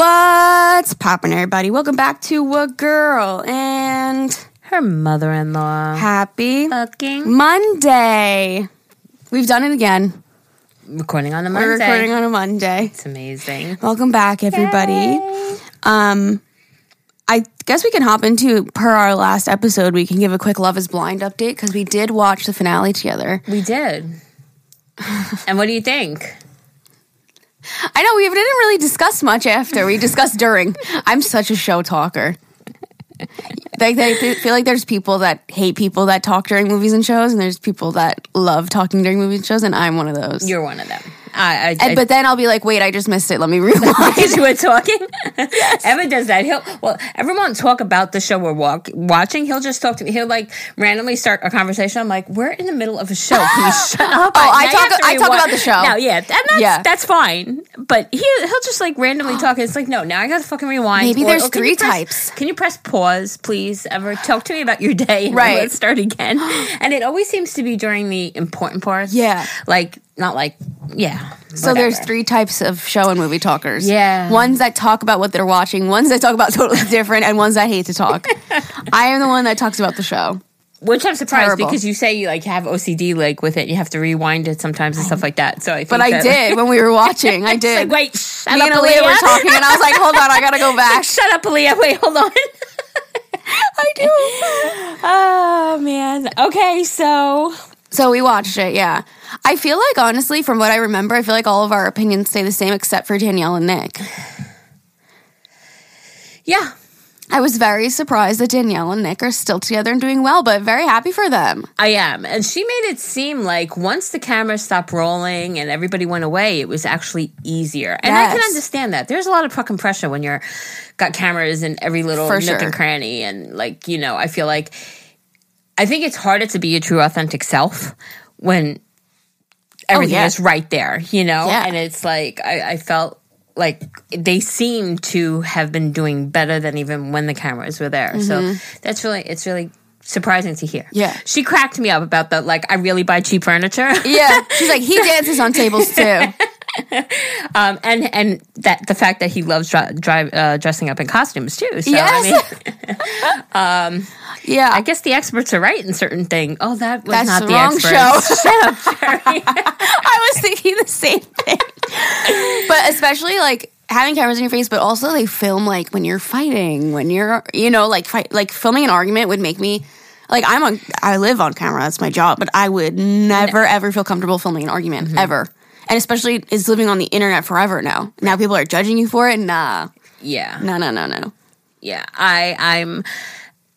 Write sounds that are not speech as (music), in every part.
What's poppin', everybody? Welcome back to A Girl and Her mother in law. Happy Fucking Monday. We've done it again. recording on a We're Monday. recording on a Monday. it's amazing. Welcome back, everybody. Um, I guess we can hop into per our last episode. We can give a quick Love Is Blind update because we did watch the finale together. We did. (laughs) and what do you think? I know we didn't really discuss much after. We discussed during. I'm such a show talker. They feel like there's people that hate people that talk during movies and shows, and there's people that love talking during movies and shows, and I'm one of those. You're one of them. I, I, and, but then I'll be like, wait, I just missed it. Let me (laughs) rewind. (laughs) you were talking. Evan does that. He'll well, Evan won't talk about the show we're walk, watching. He'll just talk to me. He'll like randomly start a conversation. I'm like, we're in the middle of a show. Can you (gasps) shut oh, up? Oh, I Now you talk- I talk about the show. No, yeah, and that's Yeah. that's fine. But he he'll just like randomly talk. It's like, no, now I got to fucking rewind. Maybe Or- there's or can three press- types. Can you press pause, please? Ever talk to me about your day? And Right. Let's start again. (gasps) And it always seems to be during the important parts. Yeah. Like not like yeah. So there's three types of show and movie talkers. Yeah. Ones that talk about what they're watching, ones that talk about (laughs) totally different, and ones that hate to talk. (laughs) I am the one that talks about the show. Which I'm surprised Terrible. because you say you like have OCD like with it. You have to rewind it sometimes and stuff like that. So I think But I that- did when we were watching. I (laughs) did. like, wait, shut Me up, and Aaliyah were talking, and I was like, hold on, I gotta go back. shut up, Aaliyah. Wait, hold on. I do. oh man. Okay, so So we watched it, yeah. I feel like, honestly, from what I remember, I feel like all of our opinions stay the same except for Danielle and Nick. yeah, I was very surprised that Danielle and Nick are still together and doing well, but very happy for them. I am. And she made it seem like once the camera stopped rolling and everybody went away, it was actually easier. And I can understand that. There's a lot of fucking pressure when you're got cameras in every little For nook sure. and cranny. And like, you know, I feel like I think it's harder to be your true authentic self when everything yeah. is right there, you know? Yeah. And it's like I, I felt like they seem to have been doing better than even when the cameras were there. So that's really it's really surprising to hear. Mm-hmm. Yeah. She cracked me up about the like I really buy cheap furniture. Yeah. (laughs) She's like, he dances on tables too. (laughs) (laughs) um and and that the fact that he loves dri- drive uh, dressing up in costumes too. So Yes. I mean (laughs) Yeah. I guess the experts are right in certain things. Oh, that was That's not the the, wrong. (laughs) Shut up, Jerry. I was thinking the same thing. but especially like having cameras in your face, but also they film like when you're fighting, when you're you know, like fight like filming an argument would make me like I'm on I live on camera, that's my job, but I would never ever feel comfortable filming an argument. Mm-hmm. Ever. And especially it's living on the internet forever now. Now people are judging you for it. Nah. yeah. No, no, no, no. Yeah. I I'm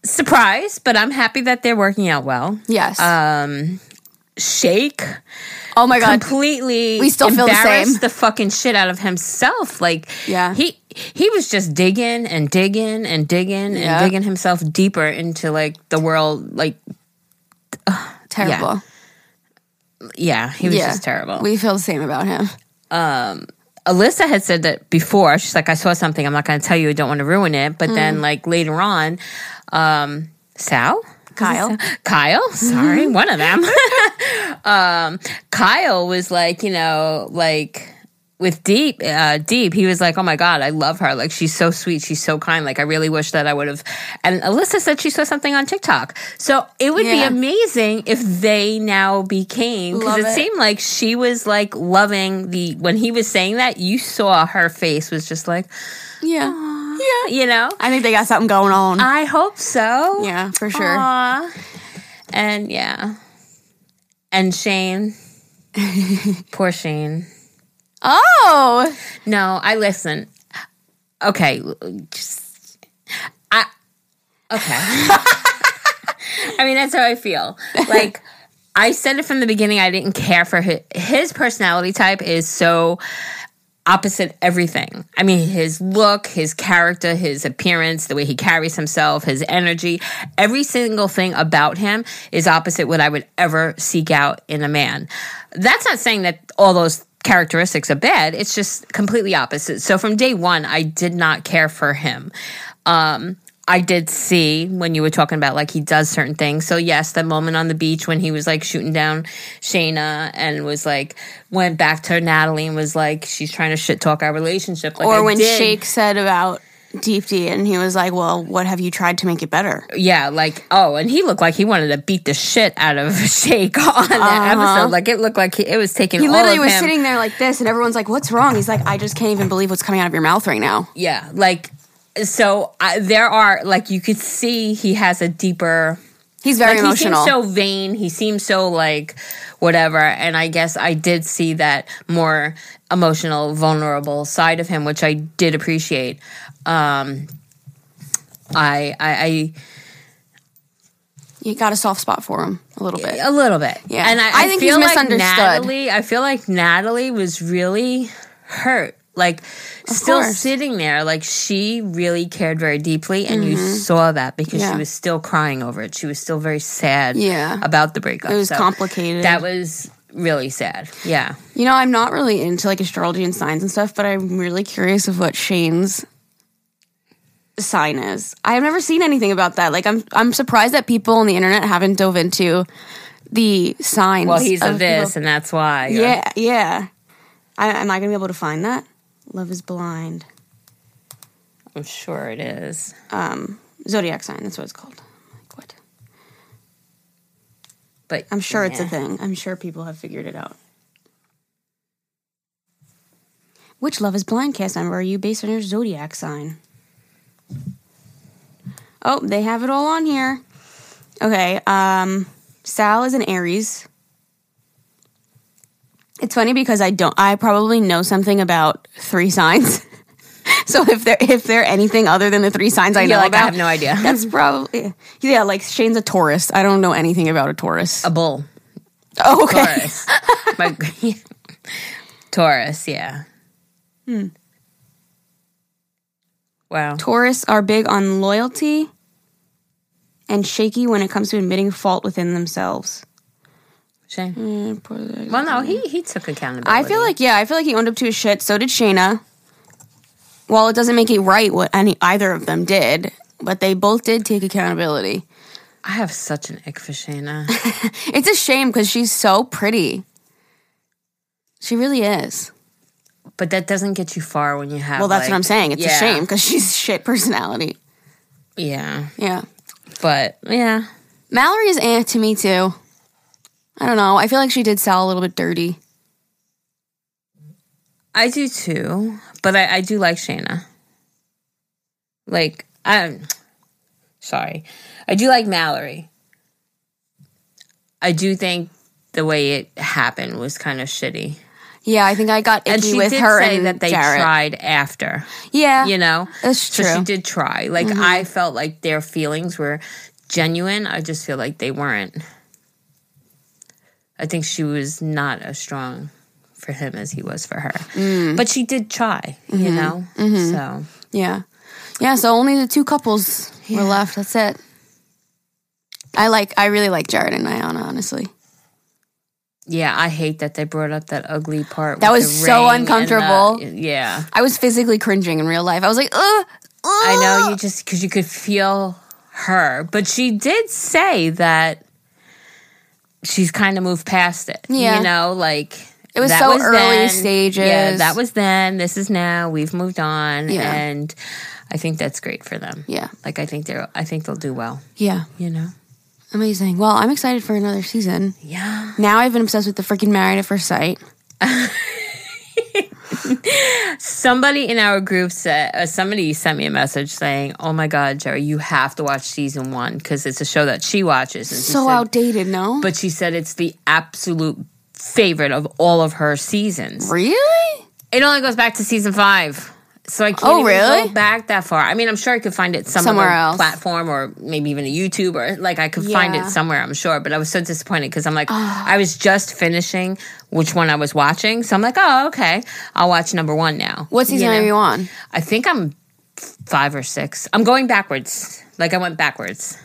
surprised, but I'm happy that they're working out well. Yes. Um Shake oh my god. completely We still feel the same. the fucking shit out of himself. Like Yeah. he he was just digging and digging and digging Yeah. and digging himself deeper into like the world. Like (sighs) Terrible. yeah, he was Yeah. just terrible. We feel the same about him. Alyssa had said that before. She's like, I saw something. I'm not going to tell you. I don't want to ruin it. But then, like later on, um, Sal, Kyle. Kyle, sorry, one of them. (laughs) um, Kyle was like, you know, like with Deep, uh, Deep, he was like, oh my God, I love her. Like, she's so sweet. She's so kind. Like, I really wish that I would have. And Alyssa said she saw something on TikTok. So it would Yeah. be amazing if they now became, because it, it. seemed like she was like loving the, when he was saying that, you saw her face was just like, Yeah. yeah, you know? I think they got something going on. I hope so. yeah, for sure. Aw. And yeah. And Shayne. (laughs) Poor Shayne. Oh. No, I listen. Okay. Just, I okay. (laughs) I mean, that's how I feel. Like I said it from the beginning. I didn't care for his, his personality type is so opposite everything. I mean, his look, his character, his appearance, the way he carries himself, his energy, every single thing about him is opposite what I would ever seek out in a man. That's not saying that all those characteristics are bad. It's just completely opposite. So from day one, I did not care for him. Um, I did see when you were talking about like he does certain things. So yes, that moment on the beach when he was like shooting down Shaina and was like went back to Natalie and was like she's trying to shit talk our relationship. Like, or I when did. Shake said about Deepti, and he was like, "Well, what have you tried to make it better?" Yeah, like oh, and he looked like he wanted to beat the shit out of (laughs) Shake on that episode. Like it looked like he, it was taking. Uh-huh. He all literally was him. sitting there like this, and everyone's like, "What's wrong?" He's like, "I just can't even believe what's coming out of your mouth right now." Yeah, like so I, there are like you could see he has a deeper He's very like emotional. he seems so vain. He seems so like whatever. And I guess I did see that more emotional, vulnerable side of him, which I did appreciate. Um, I, I, I you got a soft spot for him a little bit. a little bit, Yeah. And I, I I, think feel he's like misunderstood. Natalie. I feel like Natalie was really hurt. Like still course. sitting there, like she really cared very deeply, and you saw that because Mm-hmm. Yeah. she was still crying over it. She was still very sad, Yeah. about the breakup. It was So complicated. That was really sad. Yeah. You know, I'm not really into like astrology and signs and stuff, but I'm really curious of what Shayne's sign is. I have never seen anything about that. Like, I'm I'm surprised that people on the internet haven't dove into the signs. Well, he's a of this, people- and that's why. Yeah, yeah. I, am I gonna be able to find that? Love is blind. I'm sure it is. Um, zodiac sign. That's what it's called. Like what? But I'm sure it's a thing. I'm sure people have figured it out. Which Love is Blind cast member are you based on your zodiac sign? Oh, they have it all on here. Okay, um, Sal is an Aries. It's funny because I don't. I probably know something about three signs. (laughs) so if they're if they're anything other than the three signs I You're know like, I have no idea. That's (laughs) probably yeah. Like Shayne's a Taurus. I don't know anything about a Taurus. A bull. Oh, okay. Taurus. My, (laughs) Taurus, yeah. Hmm. Wow. Taurus are big on loyalty and shaky when it comes to admitting fault within themselves. Shayne. Mm, well, no, he, he took accountability. I feel like yeah, I feel like he owned up to his shit. So did Shaina. While it doesn't make it right what any either of them did, but they both did take accountability. I have such an ick for Shaina. (laughs) It's a shame because she's so pretty. She really is. But that doesn't get you far when you have. Well, that's like- what I'm saying. It's yeah, a shame because she's shit personality. Yeah, Yeah. but yeah, Mallory is eh to me too. I don't know. I feel like she did Sal a little bit dirty. I do too. But I, I do like Shaina. Like I'm sorry, I do like Mallory. I do think the way it happened was kind of shitty. Yeah, I think I got and icky she with did her say and that they Jarrette. tried after Yeah, you know That's true. Mm-hmm. she did try like i felt like their feelings were genuine i just feel like they weren't i think she was not as strong for him as he was for her Mm. but she did try you Mm-hmm. know so yeah, yeah. So only the two couples were left. That's it. I like. I really like Jarrette and Iyanna. Honestly, yeah i hate that they brought up that ugly part That was so and the- uncomfortable. yeah I was physically cringing in real life. I was like, ugh. I know you just because you could feel her, but she did say that she's kind of moved past it. Yeah. you know, like It was so early stages. Yeah, that was then. This is now. We've moved on, Yeah. and I think that's great for them. Yeah, Like I think they're. I think they'll do well. yeah. You know. Amazing. Well, I'm excited for another season. Yeah. Now I've been obsessed with the freaking Married at First Sight. (laughs) Somebody in our group said. Uh, somebody sent me a message saying, "Oh my God, Jerry, you have to watch season one because it's a show that she watches." And she So said- outdated, no? but she said it's the absolute favorite of all of her seasons. really? It only goes back to season five. So I can't Oh, really? go back that far. I mean, I'm sure I could find it some Somewhere else. platform or maybe even a YouTube or like I could find it somewhere, I'm sure. But I was so disappointed because I'm like, ah. I was just finishing which one I was watching. So I'm like, oh, okay. I'll watch number one now. What season You know? are you on? I think I'm five or six. I'm going backwards. Like I went backwards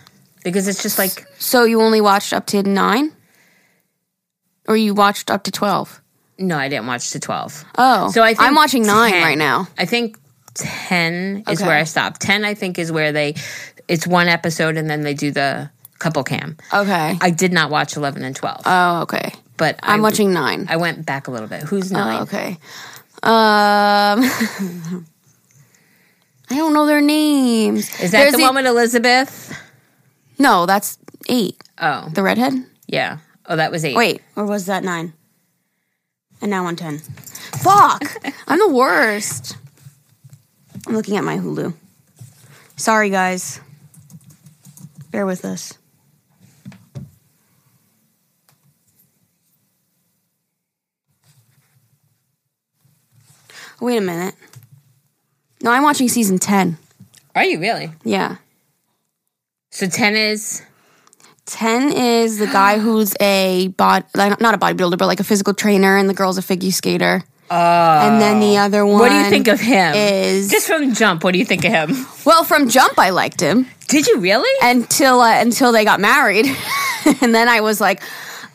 because it's just like So you only watched up to nine? Or you watched up to 12? No, I didn't watch to twelve. Oh. So I think I'm watching nine 10. right now. I think 10 is Okay. where I stopped. 10 I think is where they it's one episode and then they do the couple cam. Okay. I did not watch 11 and 12, oh, okay. but I'm I, watching nine. I went back a little bit. Who's 9? Oh, okay. Um, (laughs) I don't know their names. Is that There's the one with Elizabeth? No, that's eight. Oh, The redhead. yeah. Oh, that was 8. Wait, or was that nine? And now on ten. Fuck! (laughs) I'm the worst. I'm looking at my Hulu. Sorry, guys. Bear with us. Wait a minute. No, I'm watching season 10. Are you really? Yeah. So 10 is 10 is the guy (gasps) who's a bod, like, not a bodybuilder, but like a physical trainer, and the girl's a figure skater. Oh. And then the other one. What do you think of him? Is Just from Jump, what do you think of him? well from Jump, I liked him Did you really? until uh, until they got married, (laughs) and then I was like,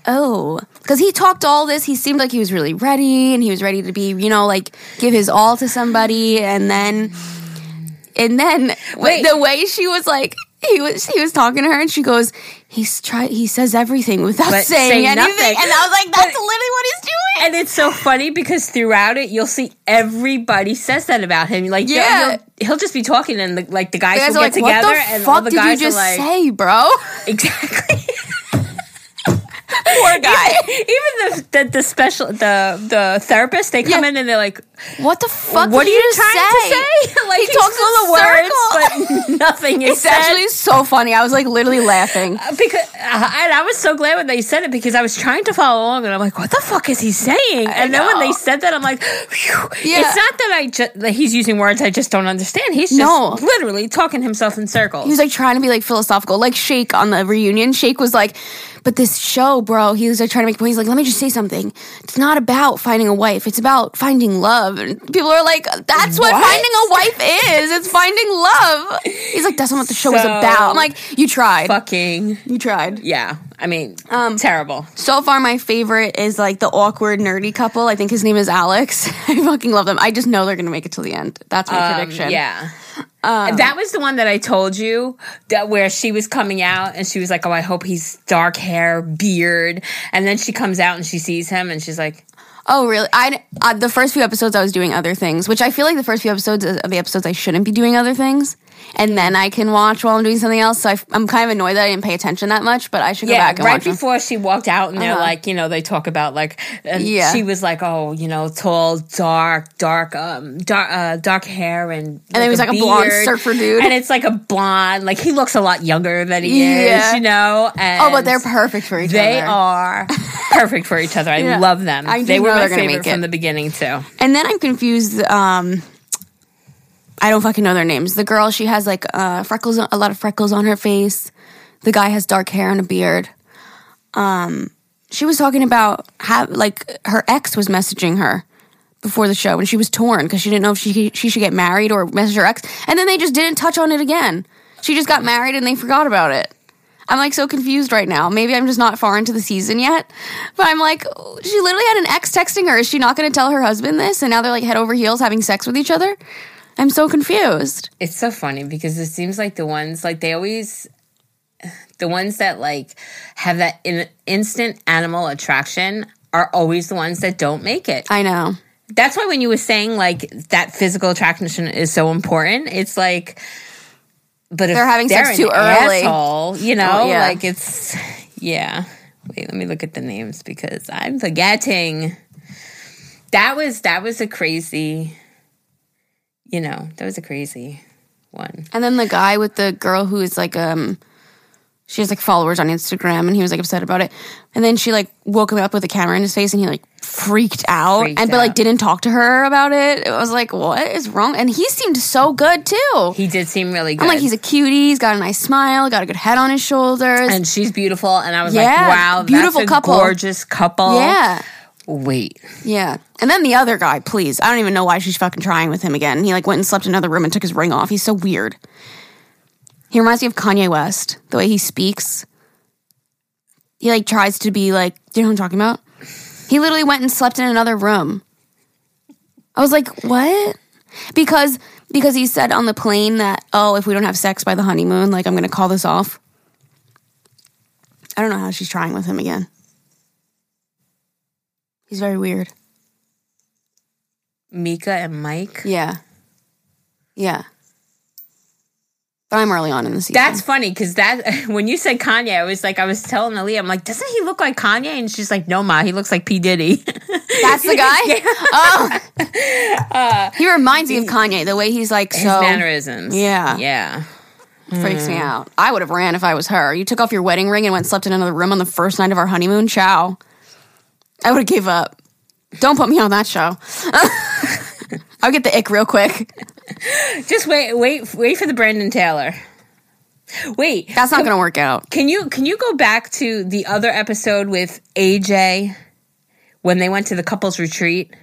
oh, because he talked all this. He seemed like he was really ready, and he was ready to be, you know, like give his all to somebody, and then and then Wait. the way she was like. He was he was talking to her and she goes, he's try he says everything without But saying say anything. nothing. And I was like, that's literally what he's doing. And it's so funny because throughout it, you'll see everybody says that about him. Like, Yeah. he'll, he'll just be talking, and the, like the guys, You guys will get like, together, what the and all fuck the did guys you just are like, say, bro? exactly. (laughs) Poor guy. Even the, the the special the the therapist, they come Yeah. in and they're like, What the fuck? "What are you just trying say? to (laughs) say?" like He talks all in the words, but (laughs) nothing is It's said. actually so funny. I was like literally laughing. because uh, and I was so glad when they said it because I was trying to follow along and I'm like, what the fuck is he saying? And then when they said that, I'm like, Yeah. it's not that I just that he's using words I just don't understand. He's just No. literally talking himself in circles. He was like trying to be like philosophical, like Shake on the reunion. Shake was like, "But this show, bro." He was like trying to make a point. He's like, "Let me just say something. It's not about finding a wife. It's about finding love." And people are like, "That's what, What? finding a wife is. It's finding love." He's like, "That's not what the show was So- about." I'm like, "You tried. fucking You tried." yeah. I mean, Um, terrible. So far, my favorite is like the awkward nerdy couple. I think his name is Alex. (laughs) I fucking love them. I just know they're gonna make it till the end. That's my Um, prediction. yeah. Um, that was the one that I told you that where she was coming out and she was like, "Oh, I hope he's dark hair, beard," and then she comes out and she sees him and she's like, Oh, really? I uh, the first few episodes I was doing other things, which I feel like the first few episodes of the episodes I shouldn't be doing other things, and then I can watch while I'm doing something else. So I, am kind of annoyed that I didn't pay attention that much, but I should go Yeah, back and right watch them. before she walked out, and they're Uh-huh. like, you know, they talk about like, and Yeah. she was like, oh, you know, tall, dark, dark, um, dark, uh, dark hair, and and then he was like a blonde surfer dude. and it's like a blonde, like he looks a lot younger than he Yeah. is, you know. And Oh, but they're perfect for each they other. They are perfect for each other. I (laughs) Yeah. love them. I they were my favorite from the beginning too. And then I'm confused. Um, I don't fucking know their names. The girl, she has like uh, freckles, a lot of freckles on her face. The guy has dark hair and a beard. Um, she was talking about how like her ex was messaging her before the show, and she was torn because she didn't know if she she should get married or message her ex. And then they just didn't touch on it again. She just got married and they forgot about it. I'm like so confused right now. Maybe I'm just not far into the season yet. But I'm like, she literally had an ex texting her. Is she not going to tell her husband this? And now they're like head over heels having sex with each other? I'm so confused. It's so funny because it seems like the ones like they always the ones that like have that in, instant animal attraction are always the ones that don't make it. I know. That's why when you were saying like that physical attraction is so important, it's like but if They're having sex an too early. asshole, you know, Oh, yeah. like it's yeah. Wait, let me look at the names because I'm forgetting. That was that was a crazy you know, that was a crazy one. And then the guy with the girl who is like, um, she has like followers on Instagram and he was like upset about it. And then she like woke him up with a camera in his face and he like freaked out Freaked and but like out. didn't talk to her about it. It was like, what is wrong? And he seemed so good too. He did seem really good. I'm like, he's a cutie. He's got a nice smile. Got a good head on his shoulders. and she's beautiful, and I was Yeah, like, "Wow, beautiful that's a couple. gorgeous couple." yeah, Wait, yeah. And then the other guy, please. I don't even know why she's fucking trying with him again. He like went and slept in another room and took his ring off. He's so weird. He reminds me of Kanye West. The way he speaks. He like tries to be like, do you know what I'm talking about? He literally went and slept in another room. I was like, what? Because because he said on the plane that oh, if we don't have sex by the honeymoon, like I'm going to call this off. I don't know how she's trying with him again. He's very weird. Mika and Mike. Yeah. Yeah. But I'm early on in the season. That's funny because that (laughs) when you said Kanye, I was like, I was telling Ali, I'm like, doesn't he look like Kanye? And she's like, No, ma, he looks like P Diddy. (laughs) That's the guy. (laughs) Oh, uh, he reminds me of Kanye. The way he's like His so mannerisms. Yeah. yeah. freaks me mm. out. I would have ran if I was her. You took off your wedding ring and went and slept in another room on the first night of our honeymoon. Ciao. I would have gave up. Don't put me on that show. (laughs) I'll get the ick real quick. Just wait, wait, wait for the Brandon Taylor. Wait, That's not going to work out. Can you can you go back to the other episode with AJ when they went to the couples retreat?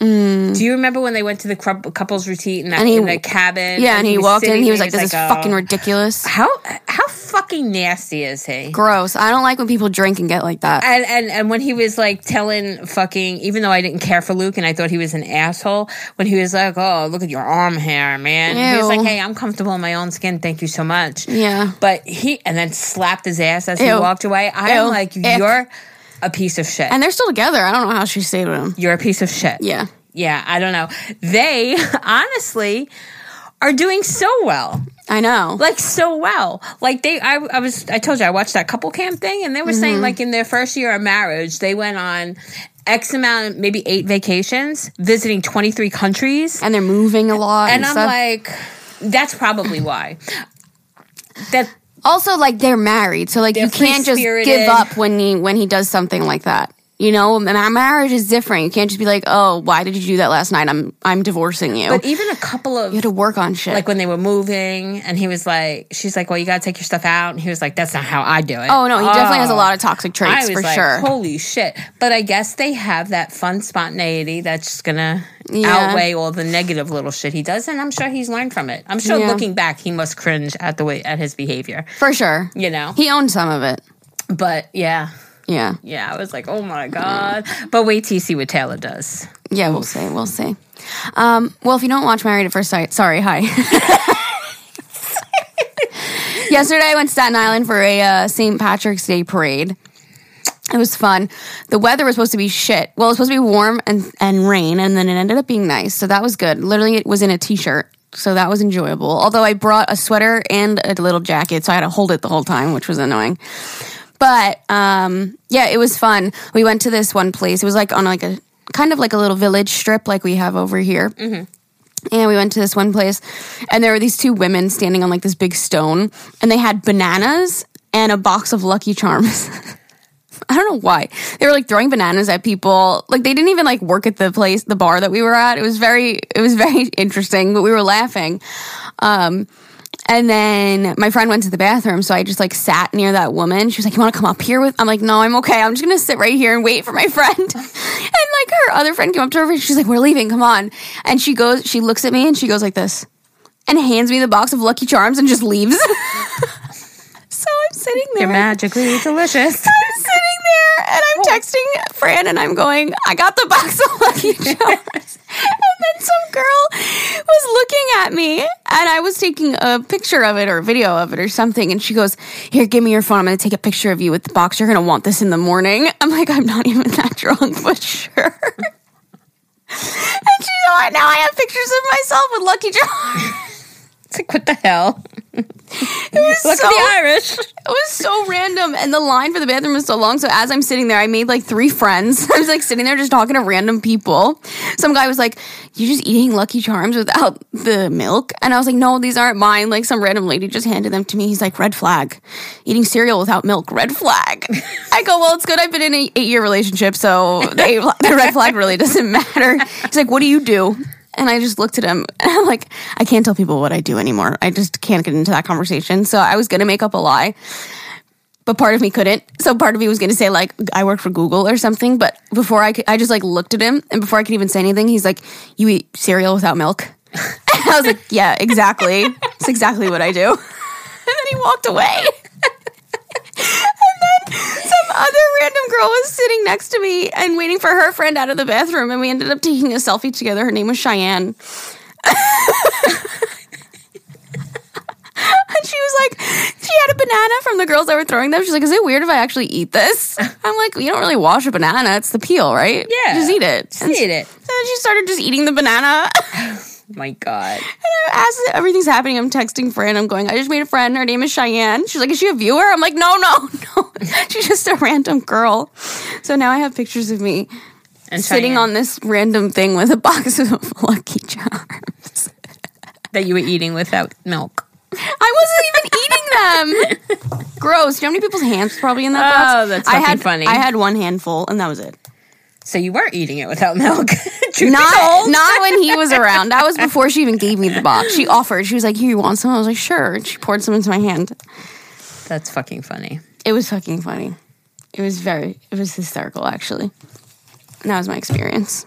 Do you remember when they went to the couples retreat in, that, Mm. And he- in the cabin? Yeah, and he was walked in. He was like, "This is "Oh." fucking ridiculous, How how fucking nasty is he? gross." I don't like when people drink and get like that. And, and and when he was like telling fucking, even though I didn't care for Luke and I thought he was an asshole, when he was like, "Oh, look at your arm hair, man," he was like, "Hey, I'm comfortable in my own skin. Thank you so much." Yeah. But he and then slapped his ass as he walked away. I'm Ew. like, you're a piece of shit. And they're still together. I don't know how she stayed with him. you're a piece of shit. Yeah. Yeah, I don't know. They (laughs) honestly are doing so well. I know. Like so well. Like they I, I was I told you I watched that couple camp thing and they were Mm-hmm. saying like in their first year of marriage, they went on X amount maybe eight vacations, visiting twenty three countries. and they're moving a lot. And And, I'm stuff. like, that's probably why. That also like they're married, so like They're you can't just give up when he when he does something like that. You know, and our marriage is different. You can't just be like, "Oh, why did you do that last night? I'm I'm divorcing you." but even a couple of you had to work on shit. like when they were moving and he was like she's like well you gotta take your stuff out and he was like that's not how i do it oh no, he definitely has a Oh. lot of oh. toxic I traits was for like, sure. holy shit. But I guess they have that fun spontaneity that's gonna Yeah. outweigh all the negative little shit he does, and I'm sure he's learned from it. I'm sure Yeah. looking back, he must cringe at the way at his behavior. for sure. You know? He owned some of it. But yeah. Yeah. Yeah, I was like, oh my God. But wait till you see what Taylor does. Yeah, we'll see. We'll see. Um, well, if you don't watch Married at First Sight, sorry, hi. (laughs) Yesterday, I went to Staten Island for a uh, St. Patrick's Day parade. It was fun. The weather was supposed to be shit. Well, it was supposed to be warm and, and rain, and then it ended up being nice. So that was good. Literally, it was in a t shirt. So that was enjoyable. Although I brought a sweater and a little jacket, so I had to hold it the whole time, which was annoying. But um, yeah, it was fun. We went to this one place. It was like on like a kind of like a little village strip like we have over here. And we went to this one place, and there were these two women standing on like this big stone, and they had bananas and a box of Lucky Charms. (laughs) I don't know why. They were like throwing bananas at people. Like they didn't even like work at the place, the bar that we were at. It was very, it was very (laughs) interesting, but we were laughing. Um, and then my friend went to the bathroom, so I just like sat near that woman. She was like, "You want to come up here with?" I'm like, "No, I'm okay. I'm just gonna sit right here and wait for my (laughs) friend." and like her other friend came up to her, and she's like, "We're leaving. Come on." And she goes, she looks at me and she goes like this, and hands me the box of Lucky Charms and just leaves. (laughs) so I'm sitting there. You're magically delicious. (laughs) I'm sitting there and I'm oh. texting Fran and I'm going, I got the box of (laughs) Lucky (laughs) Charms. and then some girl was looking at me and I was taking a picture of it or a video of it or something. And she goes, Here, give me your phone. I'm going to take a picture of you with the box. You're going to want this in the morning. (laughs) I'm like, I'm not even that drunk, but sure. and she goes, Now I have pictures of myself with Lucky Charms. It's like, what the hell? It was Look so at the Irish. It was so random, and the line for the bathroom was so long. So as I'm sitting there, I made like three friends. (laughs) I was like sitting there just talking to random people. Some guy was like, "You just eating Lucky Charms without the milk?" And I was like, "No, these aren't mine." Like some random lady just handed them to me. He's like, "Red flag, eating cereal without milk. Red flag." (laughs) I go, "Well, it's good. I've been in an eight year relationship, so the, the red flag really doesn't matter." He's like, "What do you do?" And I just looked at him (laughs) and I'm like, I can't tell people what I do anymore. I just can't get into that conversation. So I was going to make up a lie, but part of me couldn't. So part of me was going to say, like, I work for Google or something. But before I could, I just like looked at him and before I could even say anything, he's like, You eat cereal without milk? (laughs) I was like, Yeah, exactly. It's exactly what I do. (laughs) And then he walked away. And then some other random girl was sitting next to me and waiting for her friend out of the bathroom, and we ended up taking a selfie together. Her name was Cheyenne. (laughs) And she was like, she had a banana from the girls that were throwing them. She's like, is it weird if I actually eat this? (laughs) I'm like, you don't really wash a banana. It's the peel, right? Yeah. Just eat it. Just and eat it. And then she started just eating the banana. (laughs) My God. And as everything's happening, I'm texting Fran. I'm going, I just made a friend. Her name is Cheyenne. She's like, is she a viewer? I'm like, no, no, no. (laughs) She's just a random girl. So now I have pictures of me And sitting Cheyenne, on this random thing with a box of (laughs) Lucky Charms. that you were eating without milk. I wasn't even eating them. (laughs) Gross. Do you know how many people's hands probably in that oh, box? Oh, that's I had, funny. I had one handful, and that was it. So you were eating it without milk. (laughs) Truth be Not told. not when he (laughs) was around. That was before she even gave me the box. She offered. She was like, "Here, you want some?" I was like, "Sure." And she poured some into my hand. That's fucking funny. It was fucking funny. It was very. It was hysterical, actually. And that was my experience.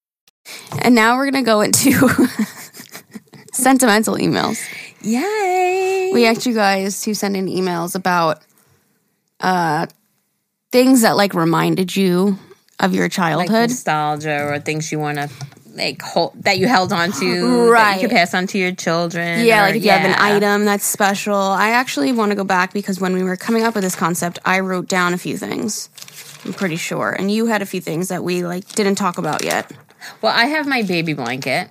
And now we're gonna go into (laughs) sentimental emails. Yay. We asked you guys to send in emails about uh things that like reminded you of your like childhood. nostalgia or things you want to like hold that you held on to that you could pass on to your children. Yeah, or- like if you have an item that's special. I actually want to go back because when we were coming up with this concept, I wrote down a few things. I'm pretty sure, and you had a few things that we like didn't talk about yet. Well, I have my baby blanket.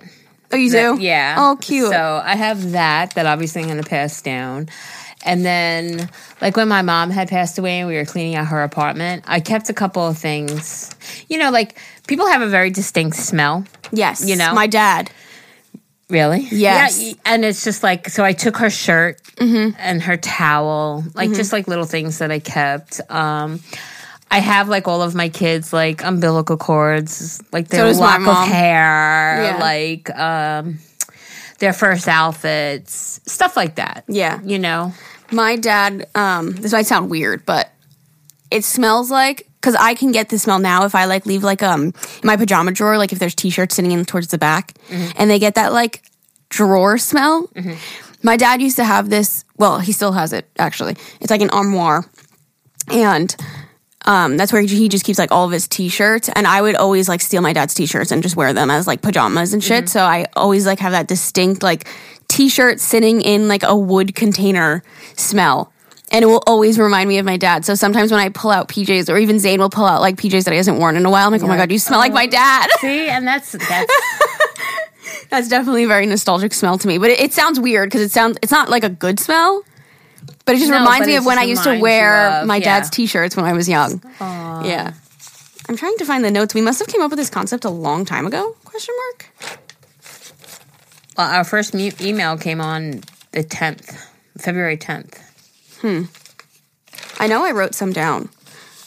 Oh, you do? Yeah. Oh, cute. So I have that that obviously I'm going to pass down. And then, like when my mom had passed away and we were cleaning out her apartment, I kept a couple of things. You know, like people have a very distinct smell. yes. You know? my dad. Really? Yes. Yeah, and it's just like so. I took her shirt Mm-hmm. and her towel, like just like little things that I kept. Um, I have like all of my kids like umbilical cords, like their my lock of hair, Yeah. like um, their first outfits, stuff like that. Yeah. you know. My dad. Um, this might sound weird, but it smells like because I can get the smell now if I like leave like um my pajama drawer, like if there's t-shirts sitting in towards the back, and they get that like drawer smell. My dad used to have this. Well, he still has it actually. It's like an armoire, and um, that's where he just keeps like all of his t-shirts. And I would always like steal my dad's t-shirts and just wear them as like pajamas and shit. So I always like have that distinct like t-shirt sitting in like a wood container smell. And it will always remind me of my dad. So sometimes when I pull out PJs, or even Zane will pull out like PJs that he hasn't worn in a while, I'm like, oh my god, you smell like my dad. (laughs) See, and that's that's (laughs) That's definitely a very nostalgic smell to me. But it, it sounds weird because it sounds it's not like a good smell. But it just No, reminds me of when I used to wear of- my yeah. dad's t-shirts when I was young. Yeah. I'm trying to find the notes. We must have came up with this concept a long time ago? Question mark. well, our first email came on the tenth, February tenth. Hmm. I know I wrote some down.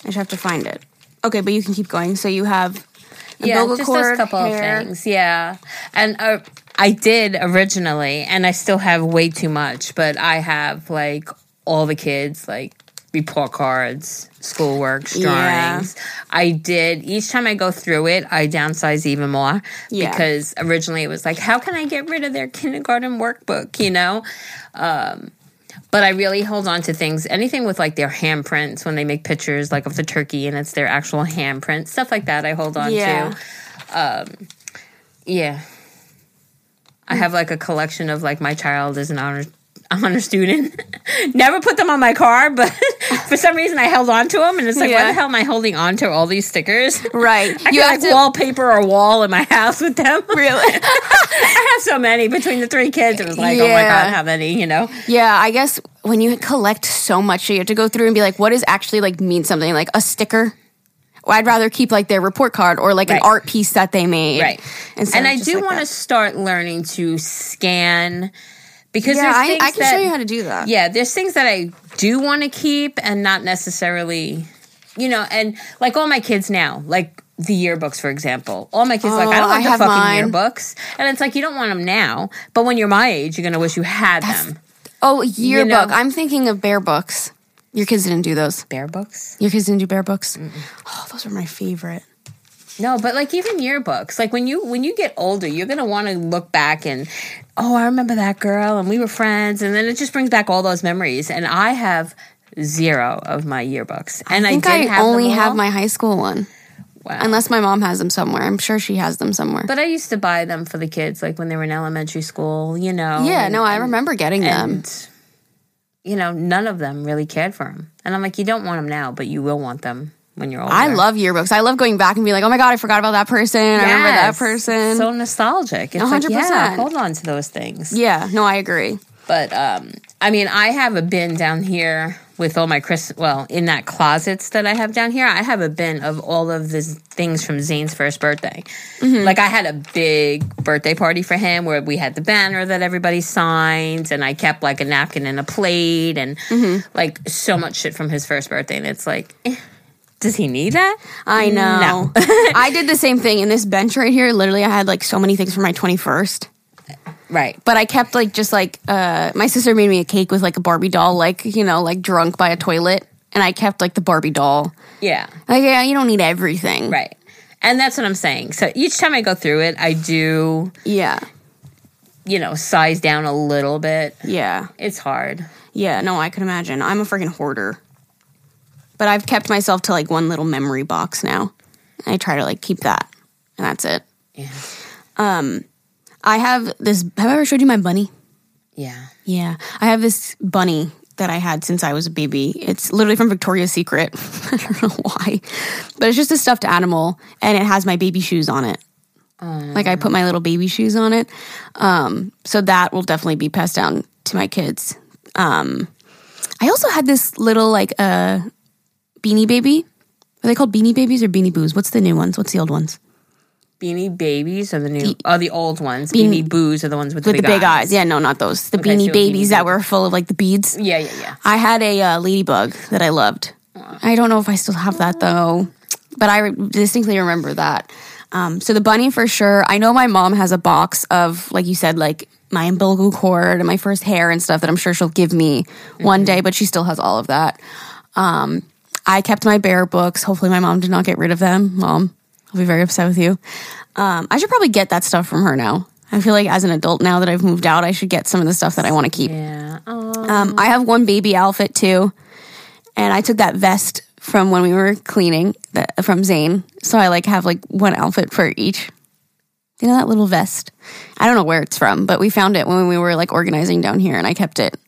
I just have to find it. Okay, but you can keep going. So you have yeah, just cord, those couple hair. of things. Yeah, and uh, I did originally, and I still have way too much, but I have like all the kids like report cards, schoolwork, Yeah. drawings. I did each time I go through it, I downsize even more Yeah. because originally it was like, how can I get rid of their kindergarten workbook? You know. Um, but I really hold on to things, anything with like their handprints when they make pictures, like of the turkey and it's their actual handprint, stuff like that. I hold on Yeah. to. Um, yeah, I have like a collection of like my child is an honor honor student. (laughs) Never put them on my car, but (laughs) for some reason I held on to them, and it's like, why the hell am I holding on to all these stickers? (laughs) Right. I you have like to wallpaper a wall in my house with them. really. I have so many between the three kids. It was like, oh my god, how many? You know. Yeah, I guess when you collect so much, you have to go through and be like, what does actually like mean something? Like a sticker. I'd rather keep like their report card or like Right. an art piece that they made. Right. and I do like want to start learning to scan because Yeah, there's I, things I can that, show you how to do that. Yeah, there's things that I do want to keep and not necessarily, you know, and like all my kids now, like the yearbooks, for example. All my kids are like, I oh, don't Oh, want I the have fucking mine. yearbooks, and it's like you don't want them now, but when you're my age, you're gonna wish you had them. Oh, yearbook. know- I'm thinking of bear books. Your kids didn't do those. Bear books? Your kids didn't do bear books. Oh, those were my favorite. No, but like even yearbooks, like when you when you get older, you're gonna want to look back and oh, I remember that girl, and we were friends, and then it just brings back all those memories. And I have zero of my yearbooks, and I I, think did I, have only have my high school one, Wow. unless my mom has them somewhere. I'm sure she has them somewhere. But I used to buy them for the kids, like when they were in elementary school, you know. yeah, no, I remember getting them. you know, none of them really cared for them. And I'm like, you don't want them now, but you will want them when you're older. I love yearbooks. I love going back and being like, oh my god, I forgot about that person. I remember that person. So nostalgic. It's 100%. yeah, hold on to those things. yeah, no, I agree. But um, I mean, I have a bin down here with all my Chris. Well, in that closets that I have down here, I have a bin of all of the things from Zane's first birthday. Mm-hmm. Like I had a big birthday party for him where we had the banner that everybody signed, and I kept like a napkin and a plate, and Mm-hmm. like so much shit from his first birthday. And it's like, eh, does he need that? I know. (laughs) I did the same thing in this bench right here. Literally, I had like so many things for my 21st. Right. But I kept like just like uh my sister made me a cake with like a Barbie doll, like, you know, like drunk by a toilet. And I kept like the Barbie doll. Yeah. Like, yeah, you don't need everything. Right. And that's what I'm saying. So each time I go through it, I do, Yeah. you know, size down a little bit. Yeah. It's hard. Yeah. No, I can imagine. I'm a freaking hoarder. But I've kept myself to like one little memory box now. I try to like keep that. And that's it. Yeah. I have this have I ever showed you my bunny? Yeah. Yeah. I have this bunny that I had since I was a baby. It's literally from Victoria's Secret. (laughs) I don't know why. But it's just a stuffed animal and it has my baby shoes on it. Like I put my little baby shoes on it. Um, so that will definitely be passed down to my kids. Um, I also had this little like uh, beanie baby. Are they called beanie babies or beanie boos? What's the new ones? What's the old ones? Beanie babies are the new, oh, the old ones. Beanie- Beanie, boos are the ones with, With the the big eyes. Yeah, no, not those. The Okay, beanie so beanie babies that were full of like the beads. Yeah, yeah, yeah. I had a uh, ladybug that I loved. I don't know if I still have that though, but I re- distinctly remember that. Um, so the bunny for sure. I know my mom has a box of, like you said, like my umbilical cord and my first hair and stuff that I'm sure she'll give me one day, but she still has all of that. Um, I kept my bear books. Hopefully, my mom did not get rid of them. Mom, I'll be very upset with you. Um, I should probably get that stuff from her now. I feel like as an adult now that I've moved out, I should get some of the stuff that I want to keep. Yeah. Um, I have one baby outfit too, and I took that vest from when we were cleaning that, from Zane. So I like have like one outfit for each. You know that little vest? I don't know where it's from, but we found it when we were like organizing down here, and I kept it.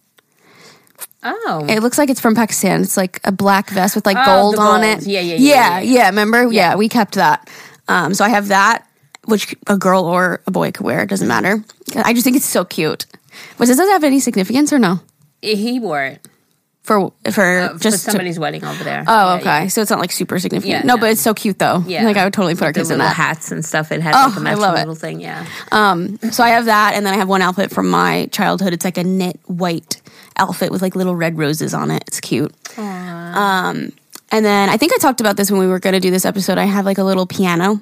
Oh. It looks like it's from Pakistan. It's like a black vest with like Oh, gold, on it. Yeah, yeah, yeah, yeah, yeah, yeah. Remember? Yeah. we kept that. Um, so I have that, which a girl or a boy could wear. It doesn't matter. I just think it's so cute. But does it have any significance or no? he wore it For for uh, for just to- somebody's wedding over there. Oh, Yeah, okay. yeah. So it's not like super significant. Yeah, no, no. but it's so cute though. Yeah. Like I would totally put our kids in that. hats and stuff. It had Oh, like a I love it. little thing. Yeah. Um, so I have that, and then I have one outfit from my childhood. It's like a knit white outfit with like little red roses on it. It's cute. Um, and then I think I talked about this when we were going to do this episode. I have like a little piano.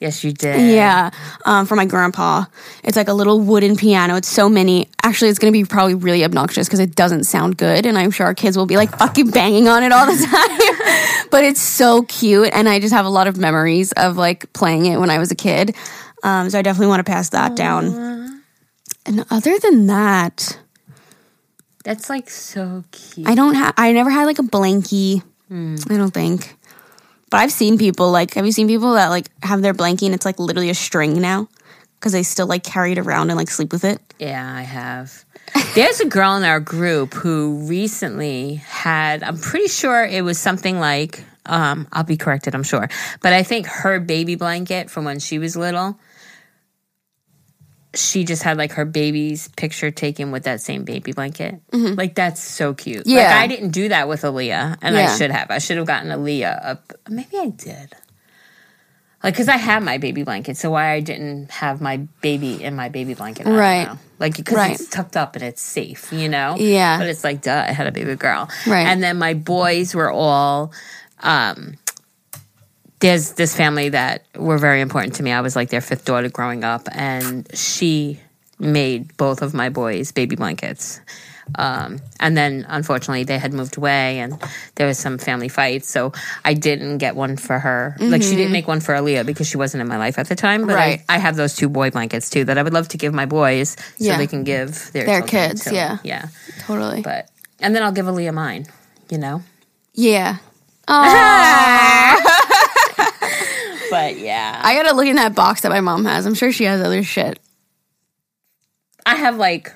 Yes, you did. Yeah, um, for my grandpa. It's like a little wooden piano. It's so many. Actually, it's going to be probably really obnoxious because it doesn't sound good, and I'm sure our kids will be like fucking banging on it all the (laughs) time. (laughs) but it's so cute, and I just have a lot of memories of like playing it when I was a kid. Um, so I definitely want to pass that down. And other than that, That's like so cute. I don't have. I never had like a blankie. I don't think. But I've seen people like. Have you seen people that like have their blankie and it's like literally a string now because they still like carry it around and like sleep with it? Yeah, I have. There's a girl in our group who recently had, I'm pretty sure it was something like, um, I'll be corrected, I'm sure, but I think her baby blanket from when she was little, she just had like her baby's picture taken with that same baby blanket. Like, that's so cute. Like, Mm-hmm. Yeah. I didn't do that with Aaliyah, and Yeah. I should have. I should have gotten Aaliyah up. Maybe I did. Like, because I have my baby blanket, so why I didn't have my baby in my baby blanket? I Right. Like, because Right. it's tucked up and it's safe, you know? Yeah. But it's like, duh, I had a baby girl. Right. And then my boys were all um, there's this family that were very important to me. I was like their fifth daughter growing up, and she made both of my boys baby blankets. Um, and then unfortunately they had moved away and there was some family fights. So I didn't get one for her. Like she didn't make one for Aaliyah because she wasn't in my life at the time. But Mm-hmm. Right. I, I have those two boy blankets too that I would love to give my boys so they can give their, Their kids, to- yeah. Yeah. Totally. But and then I'll give Aaliyah mine, you know? yeah. (laughs) But yeah. I gotta look in that box that my mom has. I'm sure she has other shit. I have like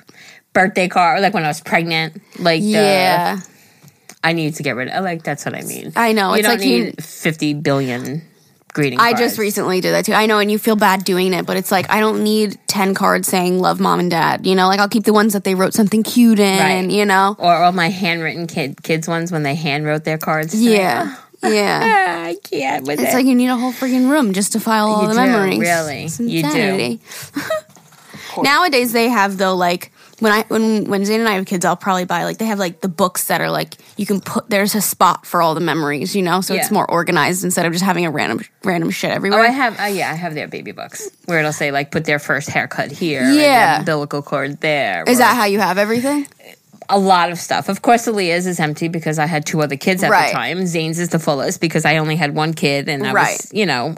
birthday card like when I was pregnant. Like the, Yeah. I need to get rid of like that's what I mean. I know, You it's don't like you- need fifty billion greeting I cards. just recently did that too. I know, and you feel bad doing it, but it's like I don't need ten cards saying "love mom and dad." You know, like I'll keep the ones that they wrote something cute in. Right. You know, or all my handwritten kid kids ones when they hand wrote their cards. Yeah. me. Yeah, yeah. (laughs) Ah, I can't with It's it. like you need a whole freaking room just to file all You the do, memories. really. It's You do. insanity. (laughs) (laughs) Nowadays they have though like when I when when Zane and I have kids, I'll probably buy like they have like the books that are like you can put there's a spot for all the memories, you know, so it's Yeah. more organized instead of just having a random random shit everywhere. Oh. I have. Uh, yeah, I have their baby books where it'll say like put their first haircut here. and Yeah. their umbilical cord there. Is or that how you have everything? A lot of stuff? Of course, Aaliyah's is empty because I had two other kids at Right. the time. Zane's is the fullest because I only had one kid and I Right. was, you know,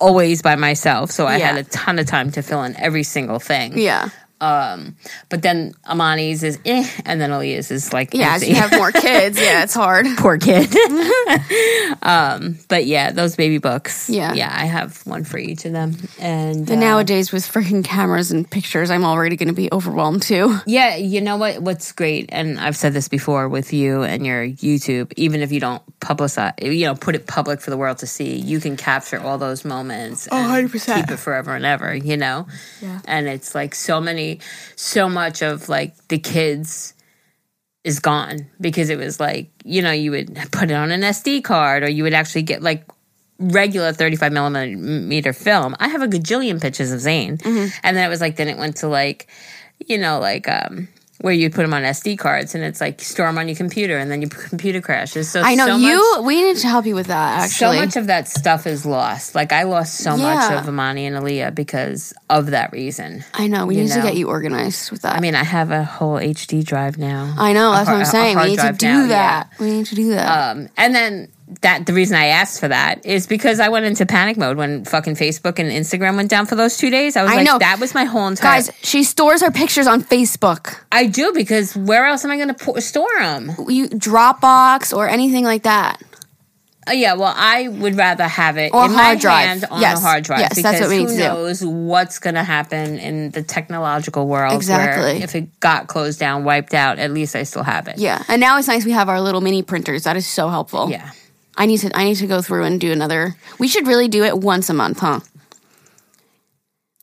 always by myself. So I Yeah. had a ton of time to fill in every single thing. Yeah. Um, but then Amani's is eh, and then Aaliyah's is like Yeah, as you have more (laughs) kids, yeah, it's hard. (laughs) poor kid. (laughs) um, but yeah, those baby books. Yeah. yeah, I have one for each of them, and, And uh, nowadays with freaking cameras and pictures, I'm already going to be overwhelmed too. yeah, you know what? What's great, and I've said this before with you and your YouTube. Even if you don't publicize, you know, put it public for the world to see, you can capture all those moments. and 100%. Keep it forever and ever. You know. Yeah. And it's like so many, so much of like the kids is gone because it was like you know you would put it on an SD card or you would actually get like regular 35 millimeter film. I have a gajillion pictures of Zane, Mm-hmm. and then it was like then it went to like you know like um where you put them on SD cards and it's like store them on your computer and then your computer crashes. So I know so you. Much, we need to help you with that. Actually, so much of that stuff is lost. Like I lost so much of Amani and Aaliyah because of that reason. I know we need to get you organized with that. I mean, I have a whole HD drive now. I know A that's what I'm a saying. We need to do now, that. We need to do that. Um, and then that the reason I asked for that is because I went into panic mode when fucking Facebook and Instagram went down for those two days. I was I like, know. that was my whole entire. Guys, she stores her pictures on Facebook. I do because where else am I going to store them? You Dropbox or anything like that. Oh, yeah, well, I would rather have it Or in my hard drive. hand on Yes. a hard drive Yes, because that's what we who need to do. knows what's going to happen in the technological world. Exactly. Where if it got closed down, wiped out, at least I still have it. Yeah, and now it's nice we have our little mini printers. That is so helpful. Yeah. I need to. I need to go through and do another. We should really do it once a month, huh?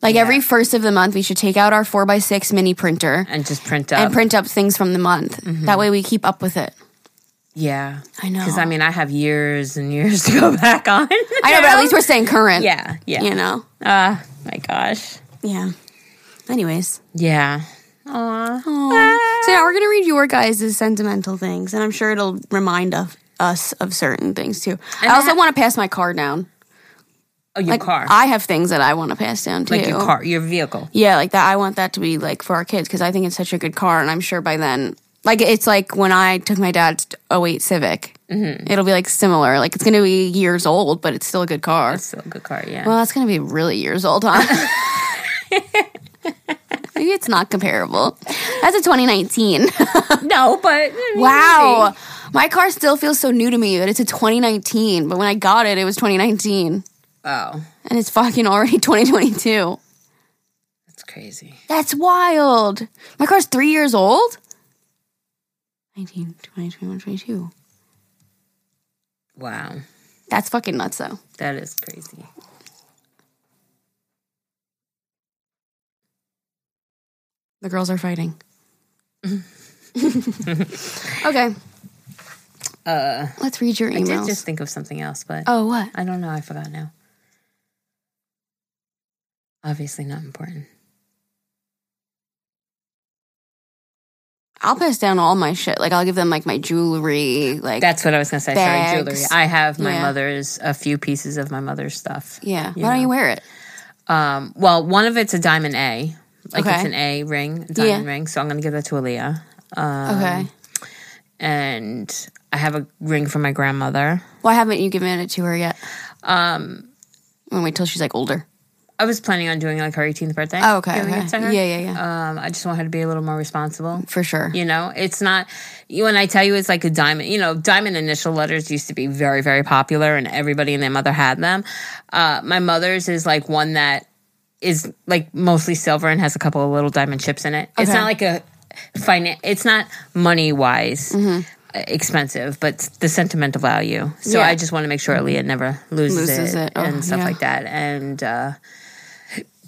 Like Yeah. every first of the month, we should take out our four x six mini printer And just print up. and print up things from the month. That way, we keep up with it. yeah. I know. Because, I mean, I have years and years (laughs) to go back on. I know, but at least we're staying current. Yeah, yeah. You know. Ah, my gosh. Yeah. Anyways, Yeah. Aw. so now we're gonna read your guys' sentimental things, and I'm sure it'll remind of us of certain things too. And I also I- want to pass my car down. Oh, your Like car. I have things that I want to pass down too. like your car, your vehicle. Yeah, like that. I want that to be like for our kids because I think it's such a good car, and I'm sure by then, like it's like when I took my dad's 08 Civic. Mm-hmm. It'll be like similar. Like it's going to be years old, but it's still a good car. It's still a good car, yeah. well, that's going to be really years old, huh? (laughs) Maybe it's not comparable. That's a 2019. (laughs) no, but. wow. My car still feels so new to me that it's a 2019, but when I got it, it was 2019. Oh, And it's fucking already (laughs) 2022. that's crazy. That's wild. My car's three years old? 19, 20, 21, 22. Wow. That's fucking nuts, though. That is crazy. The girls are fighting. (laughs) (laughs) okay, Uh, let's read your email. I did just think of something else, but oh, what? I don't know. I forgot now. Obviously not important. I'll pass down all my shit. Like I'll give them like my jewelry. Like That's what I was gonna say. Sorry, jewelry. I have my Yeah. mother's a few pieces of my mother's stuff. yeah. Why don't you wear it? Um, well, one of it's a diamond A, like Okay. it's an A ring, diamond Yeah. ring. So I'm gonna give that to Aaliyah. Um, Okay. and I have a ring for my grandmother. Why haven't you given it to her yet? Um, I'm wait till she's like older. I was planning on doing like her 18th birthday. Oh, okay. okay. it to her. Yeah, yeah, yeah. Um, I just want her to be a little more responsible. For sure. You know, it's not when I tell you it's like a diamond. You know, diamond initial letters used to be very, very popular, and everybody and their mother had them. Uh, my mother's is like one that is like mostly silver and has a couple of little diamond chips in it. It's not like a finan. It's not money wise. Mm-hmm. Expensive, but the sentimental value. So Yeah. I just want to make sure Leah never loses, Loses it, it. Oh, and stuff yeah. like that. And uh,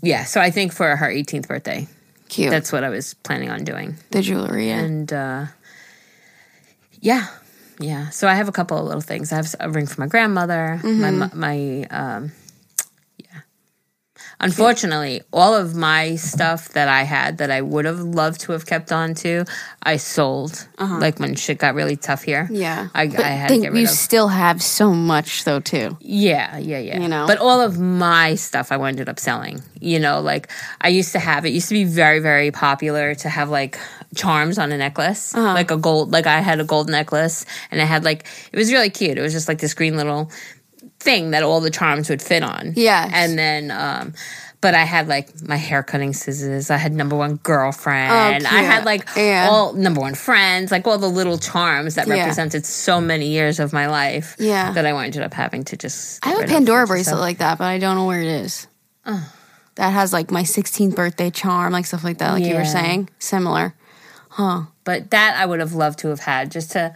yeah, so I think for her 18th birthday, Cute. that's what I was planning on doing the jewelry. Yeah. and uh yeah yeah so i have a couple of little things i have a ring for my grandmother my Mm-hmm. mo- my um unfortunately all of my stuff that i had that i would have loved to have kept on to i sold like when shit got really tough here Uh-huh. yeah. i, But I had to get rid of it. you of still have so much though too. yeah, yeah, yeah. You know? But all of my stuff I ended up selling. You know, like I used to have it used to be very, very popular to have like charms on a necklace. Uh-huh. Like a gold like I had a gold necklace and it had like it was really cute. It was just like this green little thing that all the charms would fit on. Yeah. And then um but I had like my hair cutting scissors. I had number one girlfriend. I cute. had like Yeah. all number one friends, like all the little charms that Yeah. represented so many years of my life. Yeah. That I ended up having to just. I have a Pandora bracelet like that, but I don't know where it is. That has like my 16th birthday charm, like stuff like that, like you were saying. Similar. Huh. But that I would have loved to have had just to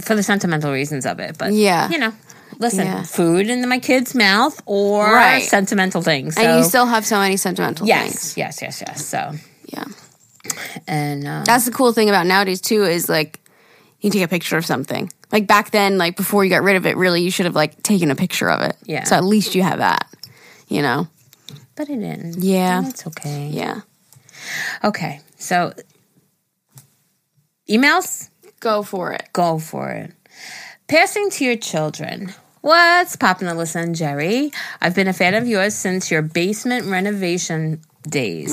for the sentimental reasons of it. But Yeah. you know, listen, Yeah. food in my kid's mouth or Right. sentimental things. So, and you still have so many sentimental yes, things. yes, yes, yes. So Yeah. and uh, That's the cool thing about nowadays too is like you take a picture of something. Like back then, like before you got rid of it, really you should have like taken a picture of it. Yeah. So at least you have that. You know? but it didn't. Yeah. It's okay. Yeah. Okay, so emails. Go for it. Go for it. Passing to your children. What's poppin' Alyssa and Jerry? I've been a fan of yours since your basement renovation days.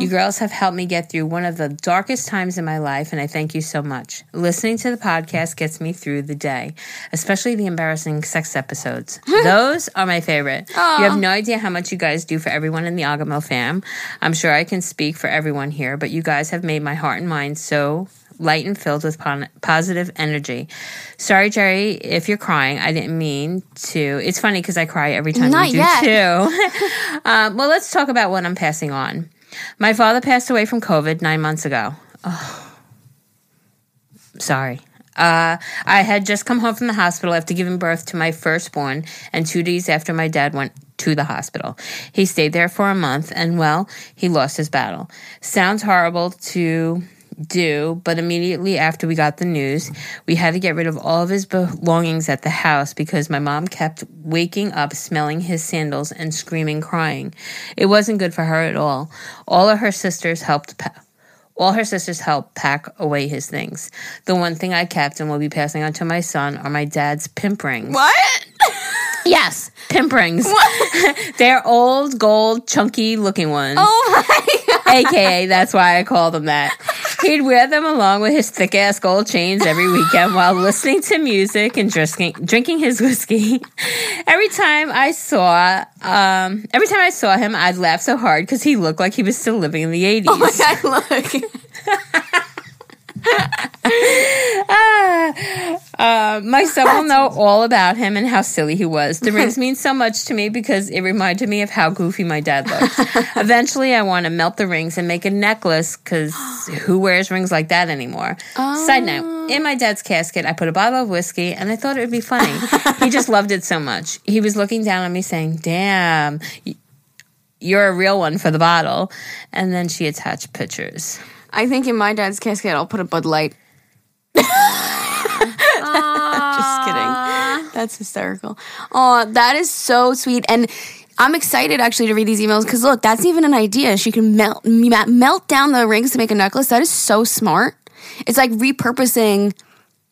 You girls have helped me get through one of the darkest times in my life, and I thank you so much. Listening to the podcast gets me through the day, especially the embarrassing sex episodes. (laughs) Those are my favorite. You have no idea how much you guys do for everyone in the Agahmil fam. I'm sure I can speak for everyone here, but you guys have made my heart and mind so light and filled with pon- positive energy. Sorry, Jerry, if you're crying. I didn't mean to. It's funny because I cry every time Not you do yet. too. (laughs) (laughs) um, well, let's talk about what I'm passing on. My father passed away from COVID nine months ago. Oh, sorry. Uh, I had just come home from the hospital after giving birth to my firstborn, and two days after my dad went to the hospital. He stayed there for a month, and well, he lost his battle. Sounds horrible to do, but immediately after we got the news, we had to get rid of all of his belongings at the house because my mom kept waking up smelling his sandals and screaming, crying. It wasn't good for her at all. All of her sisters helped. Pa- all her sisters helped pack away his things. The one thing I kept and will be passing on to my son are my dad's pimp rings. What? (laughs) Yes, pimp rings. (laughs) They're old, gold, chunky looking ones. Oh my. AKA, that's why I call them that. He'd wear them along with his thick ass gold chains every weekend while listening to music and drinking, drinking his whiskey. Every time I saw, um, every time I saw him, I'd laugh so hard because he looked like he was still living in the 80s. Oh my god, look. (laughs) (laughs) Uh, my son will know all about him and how silly he was. The rings mean so much to me because it reminded me of how goofy my dad looked. (laughs) Eventually, I want to melt the rings and make a necklace because who wears rings like that anymore? Side note In my dad's casket, I put a bottle of whiskey and I thought it would be funny. he just (laughs) loved it so much. He was looking down on me saying, Damn, you're a real one for the bottle. And then she attached pictures. I think in my dad's casket I'll put a Bud Light. (laughs) Just kidding. That's hysterical. Oh, that is so sweet. And I'm excited actually to read these emails because look, that's even an idea. She can melt melt down the rings to make a necklace. That is so smart. It's like repurposing.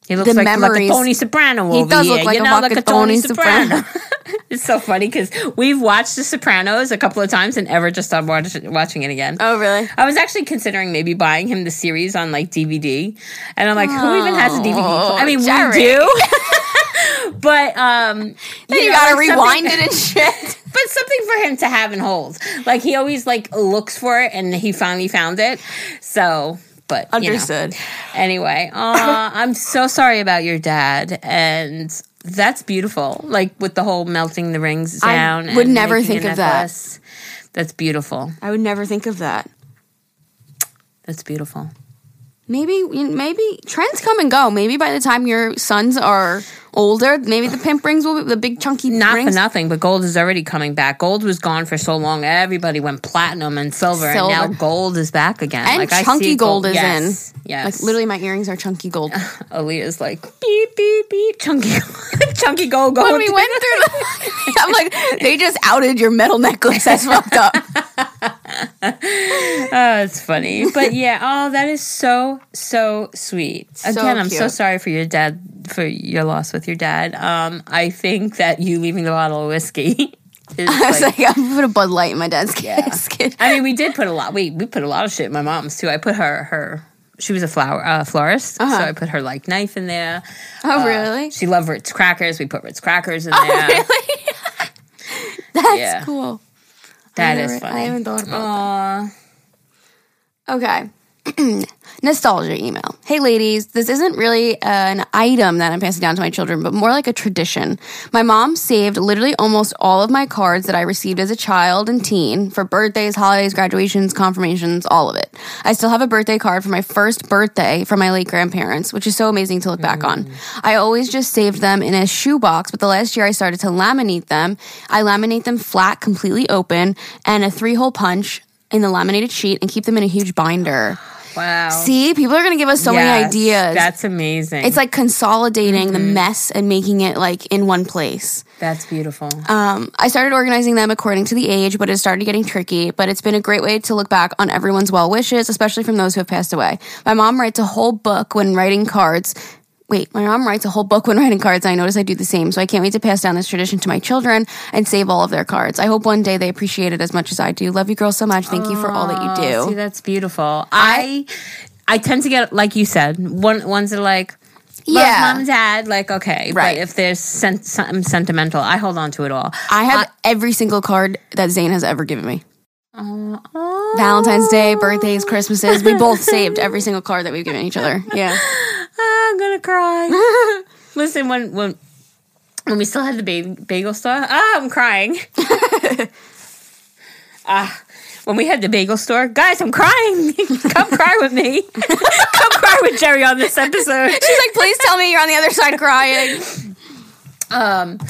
He looks The like, like a. Tony Soprano He does here. look like you a know, like a Tony Tony Soprano. Soprano. (laughs) (laughs) it's so funny because we've watched The Sopranos a couple of times and ever just stopped watch, watching it again. Oh, really? I was actually considering maybe buying him the series on like DVD, and I'm like, who even has a DVD? Oh, I mean, we do, (laughs) but um, Then you, know, gotta something- rewind it and shit. but something for him to have and hold. Like he always like looks for it, and he finally found it. So, but you know. Understood. Anyway, uh, (laughs) I'm so sorry about your dad, and that's beautiful. Like with the whole melting the rings down. I would never think of that. That's beautiful. I would never think of that. That's beautiful. Maybe, maybe trends come and go. Maybe by the time your sons are older, maybe the pimp rings will be the big chunky Not rings. for nothing, but gold is already coming back. Gold was gone for so long. Everybody went platinum and silver, Silver. and now gold is back again. And like I chunky see gold is yes, in. Yes, Like literally, my earrings are chunky gold. (laughs) Aaliyah's like beep beep beep, chunky, (laughs) chunky gold gold. when we went through, the, (laughs) I'm like, they just outed your metal necklace. That's fucked up. (laughs) Oh, it's funny. But yeah, (laughs) oh, that is so, so sweet. So Again, I'm so sorry for your dad, for your loss with your dad. Um, I think that you leaving the bottle of whiskey (laughs) is I was like, like, I put a Bud Light in my dad's casket. I mean, we did put a lot, we, we put a lot of shit in my mom's too. I put her, her, she was a flower, uh, florist. So I put her like knife in there. Oh, Uh, really? She loved Ritz crackers. We put Ritz crackers in Oh, there. really? That's Yeah. cool. That I is never- funny. I haven't thought about Aw. Okay. (clears throat) Nostalgia email. Hey, ladies, this isn't really an item that I'm passing down to my children, but more like a tradition. My mom saved literally almost all of my cards that I received as a child and teen for birthdays, holidays, graduations, confirmations, all of it. I still have a birthday card for my first birthday from my late grandparents, which is so amazing to look back on. Mm. I always just saved them in a shoebox, but the last year I started to laminate them. I laminate them flat, completely open, and a three hole punch in the laminated sheet and keep them in a huge binder. Wow. See, people are going to give us so many ideas. That's amazing. it's like consolidating the mess and making it like in one place. that's beautiful. Um, I started organizing them according to the age, but it started getting tricky. But it's been a great way to look back on everyone's well wishes, especially from those who have passed away. My mom writes a whole book when writing cards. Wait, my mom writes a whole book when (laughs) writing cards, and I notice I do the same. So I can't wait to pass down this tradition to my children and save all of their cards. I hope one day they appreciate it as much as I do. Love you girls so much. Thank you for all that you do. Oh, See, that's beautiful. I I tend to get like you said, one ones that are like Yeah. mom and dad, like okay, Right. But if there's sen- something sentimental, I hold on to it all. I have every single card that Zane has ever given me. Oh, Valentine's Day, birthdays, Christmases. We both saved every single card that we've given each other. Yeah. (laughs) I'm gonna cry. (laughs) Listen, when when when we still had the bagel, bagel store, ah, I'm crying. (laughs) Ah, when we had the bagel store, guys, I'm crying. Come cry with me. Come cry with Jerry on this episode. She's like, please tell me you're on the other side crying. Um,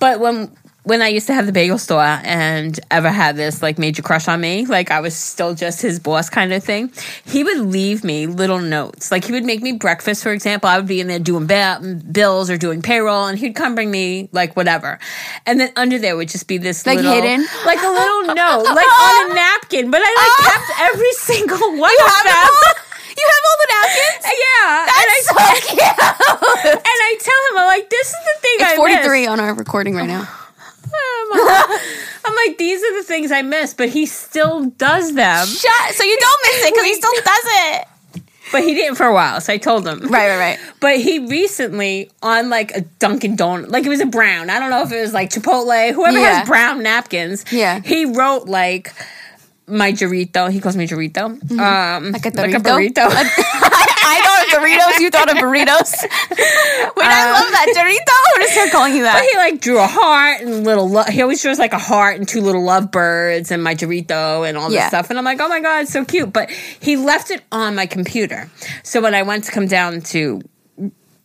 but when when I used to have the bagel store and ever had this like major crush on me, like I was still just his boss kind of thing, he would leave me little notes. Like he would make me breakfast, for example. I would be in there doing ba- bills or doing payroll, and he'd come bring me like whatever. And then under there would just be this Like little, hidden? like a little (laughs) note, like on a napkin. But I like kept (laughs) every single one You of have, them. you have all the napkins? Uh, yeah, That's and I so cute. (laughs) and I tell him, I'm like, this is the thing It's I 43 miss. on our recording right now. (laughs) I'm like, these are the things I miss, but he still does them. Shut. So you don't miss it because he still does it. But he didn't for a while, so I told him. Right, right, right. But he recently on like a Dunkin' Donut, like it was a brown. I don't know if it was like Chipotle, whoever Yeah. has brown napkins. Yeah. He wrote like my Dorito. He calls me Dorito. Um, Mm-hmm. Like a Like a Dorito? burrito. (laughs) I thought of Doritos. You thought of burritos. (laughs) Wait, I love that. Dorito? I'm to start calling you (laughs) But that. he like drew a heart and little. Lo- he always draws like a heart and two little lovebirds and my Dorito and all this Yeah. stuff. And I'm like, oh my god, it's so cute. But he left it on my computer. So when I went to come down to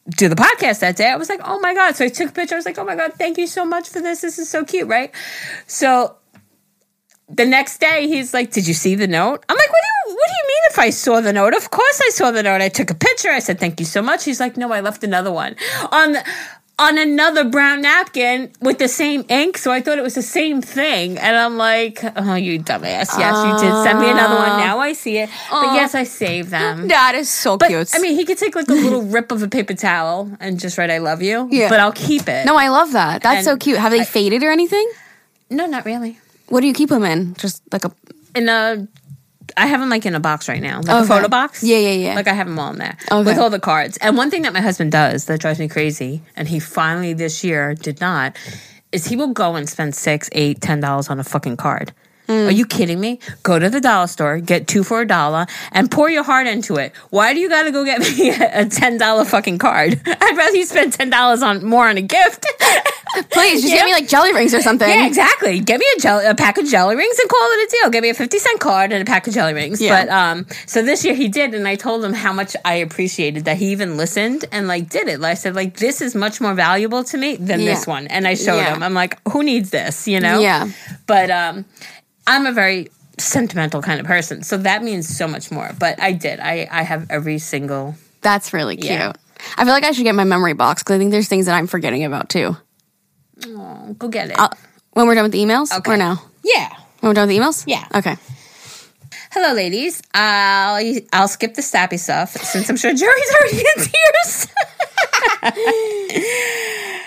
do the podcast that day, I was like, oh my god. So I took a picture. I was like, oh my god, thank you so much for this. This is so cute, right? So the next day he's like did you see the note i'm like what do you what do you mean if i saw the note of course i saw the note i took a picture i said thank you so much he's like no i left another one on the, on another brown napkin with the same ink, so I thought it was the same thing. And I'm like, oh, you dumbass. Yes, you did send me another one. Now I see it. But yes, I saved them. That is so But cute. I mean, he could take like a little (laughs) rip of a paper towel and just write "I love you." Yeah. but I'll keep it. no, I love that. That's so cute. Have they faded or anything? no, not really. What do you keep them in? Just like a In a, I have them like in a box right now, like a photo box. Yeah, yeah, yeah. Like I have them all in there Okay. with all the cards. And one thing that my husband does that drives me crazy, and he finally this year did not, is he will go and spend six, eight, ten dollars on a fucking card. Hmm. Are you kidding me? Go to the dollar store, get two for a dollar, and pour your heart into it. Why do you got to go get (laughs) me a ten dollar fucking card? (laughs) I'd rather you spend ten dollars on more on a gift. (laughs) please just Yeah. get me like jelly rings or something. Yeah, exactly. Get me a, jelly, a pack of jelly rings and call it a deal. Get me a 50 cent card and a pack of jelly rings. Yeah. But um so this year he did and I told him how much I appreciated that he even listened and like did it. Like I said like this is much more valuable to me than Yeah. this one. And I showed him. I'm like, who needs this, you know? Yeah. But um I'm a very sentimental kind of person. So that means so much more. But I did. I I have every single That's really cute. Yeah. I feel like I should get my memory box because I think there's things that I'm forgetting about too. oh, go get it. Uh, when we're done with the emails, Okay. or now? yeah. When we're done with the emails? Yeah. Okay. Hello, ladies. I'll I'll skip the sappy stuff since I'm sure Jerry's already in tears. (laughs)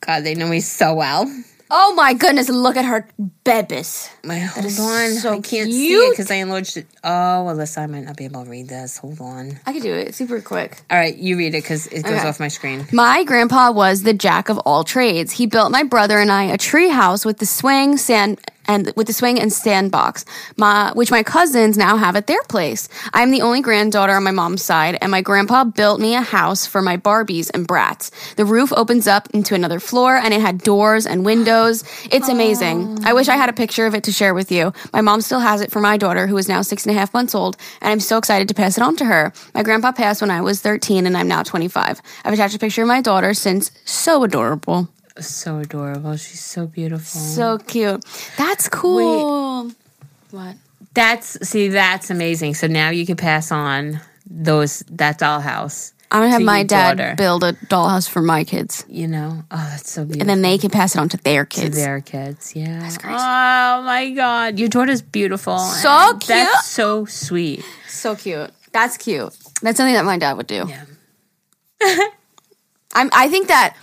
God, they know me so well. Oh my goodness! Look at her bebis. My, hold is on. so I can't see it because I enlarged it. Oh, Alyssa, I might not be able to read this. Hold on. I could do it super quick. All right, you read it because it goes Okay. off my screen. My grandpa was the jack of all trades. He built my brother and I a tree house with the swing, sand, and with the swing and sandbox, my, which my cousins now have at their place. I'm the only granddaughter on my mom's side, and my grandpa built me a house for my Barbies and Bratz. The roof opens up into another floor, and it had doors and windows. It's amazing. I wish I had a picture of it to share with you. My mom still has it for my daughter, who is now six and a half months old, and I'm so excited to pass it on to her. My grandpa passed when I was 13, and I'm now 25. I've attached a picture of my daughter since so adorable. So adorable. She's so beautiful. So cute. That's cool. What? That's see, that's amazing. So now you can pass on those that dollhouse. I'm gonna have to my dad daughter. build a dollhouse for my kids, You know, oh, that's so beautiful. and then they can pass it on to their to kids. their kids. Yeah. That's crazy. Oh my god, your daughter's beautiful. So cute. That's so sweet. So cute. That's cute. That's something that my dad would do. Yeah. (laughs) I'm, I think that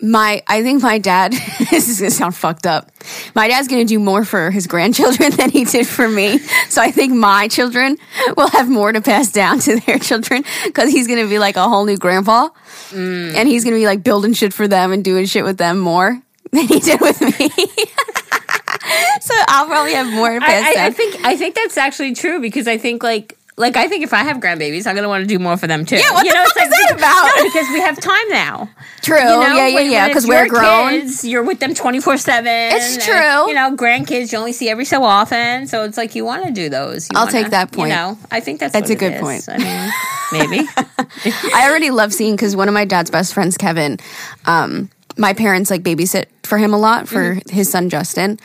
my I think my dad (laughs) this is gonna sound fucked up. My dad's gonna do more for his grandchildren (laughs) than he did for me. So I think my children will have more to pass down to their children because he's gonna be like a whole new grandpa, mm. and he's gonna be like building shit for them and doing shit with them more (laughs) than he did with me. so I'll probably have more to pass I, I. I think I think that's actually true because I think like like I think if I have grandbabies, I'm gonna want to do more for them too. Yeah, what you the know, fuck is that about? No, because we have time now. True. You know, yeah, yeah, when- yeah. Because we're grown. Kids, you're with them 24 seven. It's and, true. You know, grandkids you only see every so often, so it's like you want to do those. You I'll wanna- take that point. You know, I think that's That's a good is. point. I mean, maybe. (laughs) (laughs) I already love seeing because one of my dad's best friends, Kevin, um, my parents like babysit for him a lot for his son Justin.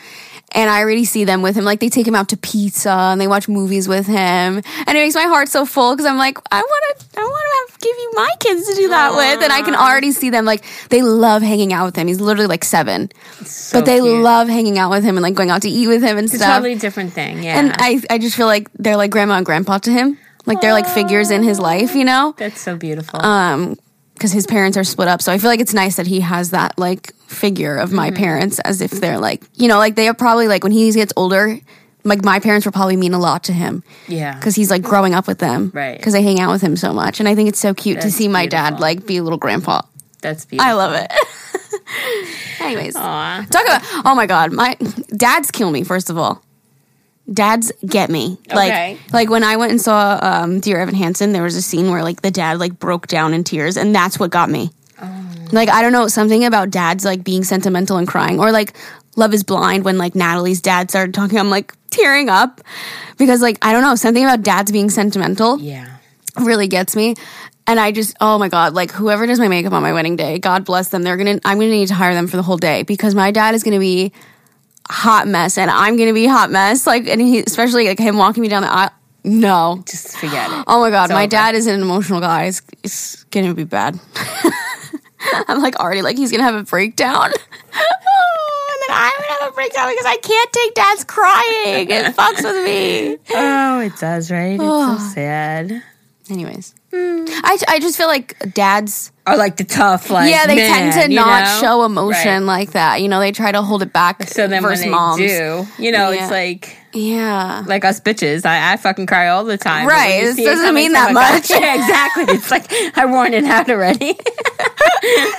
And I already see them with him. Like they take him out to pizza and they watch movies with him. And it makes my heart so full because I'm like, I want to, I want to give you my kids to do that with. And I can already see them like they love hanging out with him. He's literally like seven, So but they cute. love hanging out with him and like going out to eat with him and stuff. It's a stuff. totally different thing. Yeah. and I, I just feel like they're like grandma and grandpa to him. Like they're like figures in his life, you know? that's so beautiful. um because his parents are split up so i feel like it's nice that he has that like figure of Mm-hmm. my parents as if they're like you know like they are probably like when he gets older like my parents will probably mean a lot to him yeah. because he's like growing up with them Right. because I hang out with him so much and i think it's so cute to That's see my dad like be a little grandpa That's beautiful. i love it (laughs) anyways Aw. talk about oh my god my dads kill me first of all dads get me like Okay. like when i went and saw um dear evan hansen there was a scene where like the dad like broke down in tears and that's what got me like i don't know something about dads like being sentimental and crying or like love is blind when like natalie's dad started talking i'm like tearing up because like i don't know something about dads being sentimental Yeah. really gets me. And I just, oh my God, like whoever does my makeup on my wedding day, God bless them. They're gonna, I'm gonna need to hire them for the whole day because my dad is gonna be hot mess and I'm gonna be hot mess. Like, and he, especially like him walking me down the aisle. No. Just forget it. Oh my God, It's my over. dad is an emotional guy. It's, it's gonna be bad. (laughs) (laughs) I'm like already like he's gonna have a breakdown. And (laughs) then I'm gonna have a breakdown because I can't take dad's crying. It (laughs) fucks with me. Oh, it does, right? It's so sad. Anyways, I, I just feel like dads, are like the tough, like yeah, they man, tend to not know? show emotion Right. like that. You know, they try to hold it back. So then when versus they moms. do, you know, Yeah. it's like yeah. like us bitches. I, I fucking cry all the time. Right, this it doesn't mean that much. (laughs) Yeah, exactly. It's like I worn it out already. (laughs)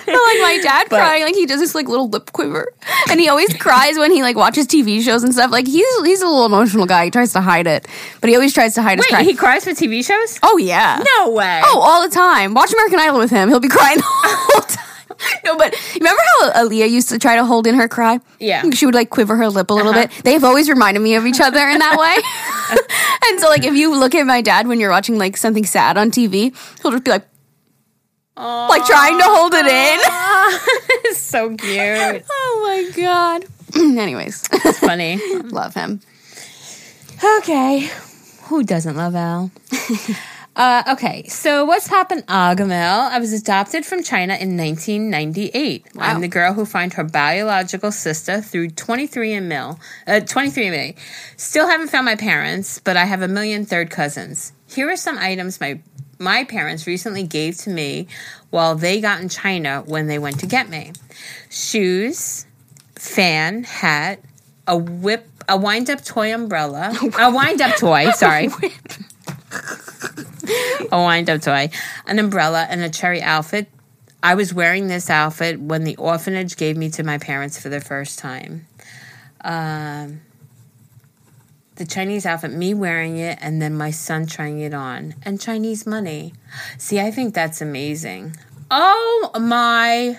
But, like my dad crying, like he does this like little lip quiver, and he always cries when he like watches TV shows and stuff. Like he's he's a little emotional guy. He tries to hide it, but he always tries to hide his Wait, cry. he cries for TV shows? oh yeah. No way. Oh, all the time. Watch American Idol with him. He'll be crying the (laughs) whole time. (laughs) No, but remember how Aaliyah used to try to hold in her cry? Yeah. She would like quiver her lip a little uh-huh. bit. They've always reminded me of each other in that way. (laughs) and so, like, if you look at my dad when you're watching like something sad on TV, he'll just be like, like trying to hold it in. (laughs) so cute. oh my god. (clears throat) Anyways, It's funny. love him. Okay. Who doesn't love Al? Uh, okay, so what's poppin' Agahmil? I was adopted from China in 1998. I'm the girl who found her biological sister through 23andMe. Uh, 23andMe. Still haven't found my parents, but I have a million third cousins. Here are some items my my parents recently gave to me while they got in China when they went to get me. Shoes, fan, hat, a whip, a wind up toy umbrella, (laughs) a wind up toy, sorry. (laughs) (laughs) a wind up toy, an umbrella, and a cherry outfit. I was wearing this outfit when the orphanage gave me to my parents for the first time. Um, the Chinese outfit, me wearing it, and then my son trying it on, and Chinese money. See, I think that's amazing. Oh my.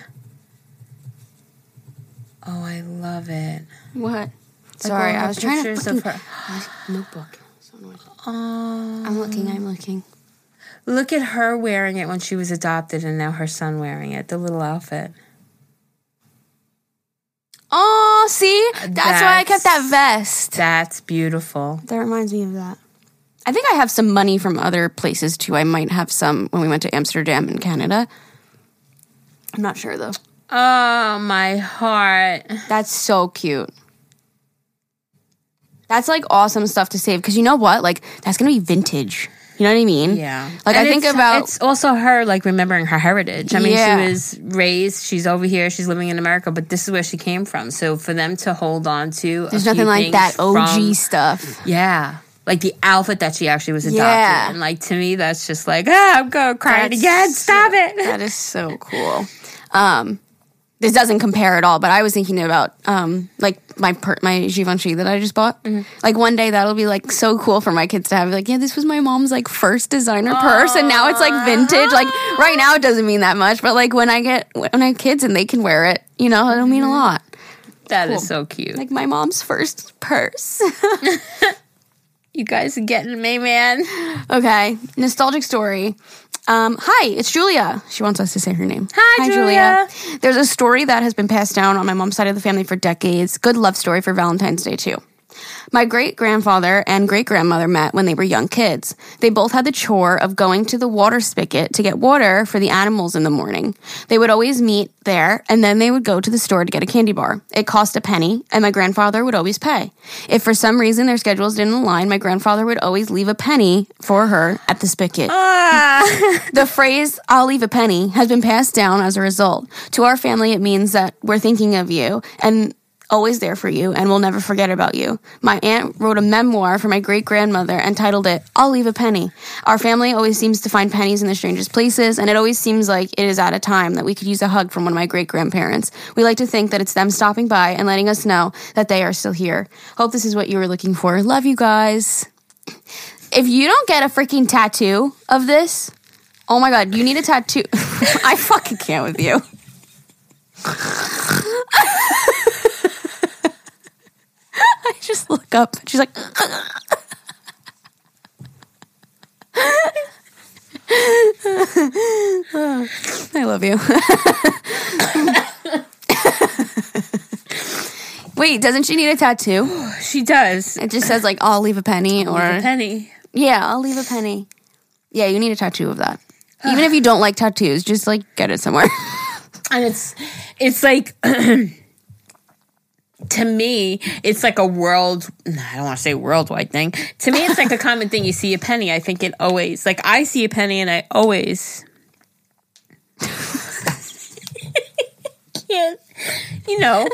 Oh, I love it. What? Sorry, I was trying to pictures fucking, of her. (gasps) notebook. So. Oh, I'm looking. I'm looking. Look at her wearing it when she was adopted, and now her son wearing it. The little outfit. Oh, see, that's, why I kept that vest. That's beautiful. That reminds me of that. I think I have some money from other places too. I might have some when we went to Amsterdam in Canada. I'm not sure though. Oh, my heart. That's so cute. That's like awesome stuff to save because you know what? Like that's gonna be vintage. You know what I mean? Yeah. Like And I think about it's also her like remembering her heritage. I mean, Yeah. she was raised, she's over here, she's living in America, but this is where she came from. So for them to hold on to there's a nothing like that OG from- stuff. Yeah. Like the outfit that she actually was adopted. Yeah. And like to me that's just like, ah, I'm going crying That's again. Stop it. That is so (laughs) cool. Um, this doesn't compare at all, but I was thinking about um, like my per- my Givenchy that I just bought. Mm-hmm. Like one day that'll be like so cool for my kids to have. Like, yeah, this was my mom's like first designer purse, and now it's like vintage. Like right now, it doesn't mean that much, but like when I get when I have kids and they can wear it, you know, it'll mean a lot. That is so cute. Like my mom's first purse. (laughs) you guys are getting me, man. (laughs) okay, nostalgic story. Um, hi, it's Julia. She wants us to say her name. Hi, Julia. There's a story that has been passed down on my mom's side of the family for decades. Good love story for Valentine's Day, too. My great grandfather and great grandmother met when they were young kids. They both had the chore of going to the water spigot to get water for the animals in the morning. They would always meet there and then they would go to the store to get a candy bar. It cost a penny and my grandfather would always pay. If for some reason their schedules didn't align, my grandfather would always leave a penny for her at the spigot. Ah. (laughs) The phrase, I'll leave a penny, has been passed down as a result. To our family, it means that we're thinking of you and always there for you and we'll never forget about you. My aunt wrote a memoir for my great grandmother and titled it, I'll Leave a Penny. Our family always seems to find pennies in the strangest places, and it always seems like it is at a time that we could use a hug from one of my great grandparents. We like to think that it's them stopping by and letting us know that they are still here. Hope this is what you were looking for. Love you guys. If you don't get a freaking tattoo of this, Oh my god, you need a tattoo. (laughs) I fucking can't with you. (laughs) Just look up. She's like, I love you. Wait, doesn't she need a tattoo? (gasps) She does. It just says like, "I'll leave a penny," or a penny. Yeah, I'll leave a penny. Yeah, you need a tattoo of that. (sighs) Even if you don't like tattoos, just like get it somewhere. and it's it's like (clears throat) to me it's like a world i don't want to say worldwide thing. To me it's like a (laughs) common thing. You see a penny i think it always like i see a penny and i always (laughs) can't you know?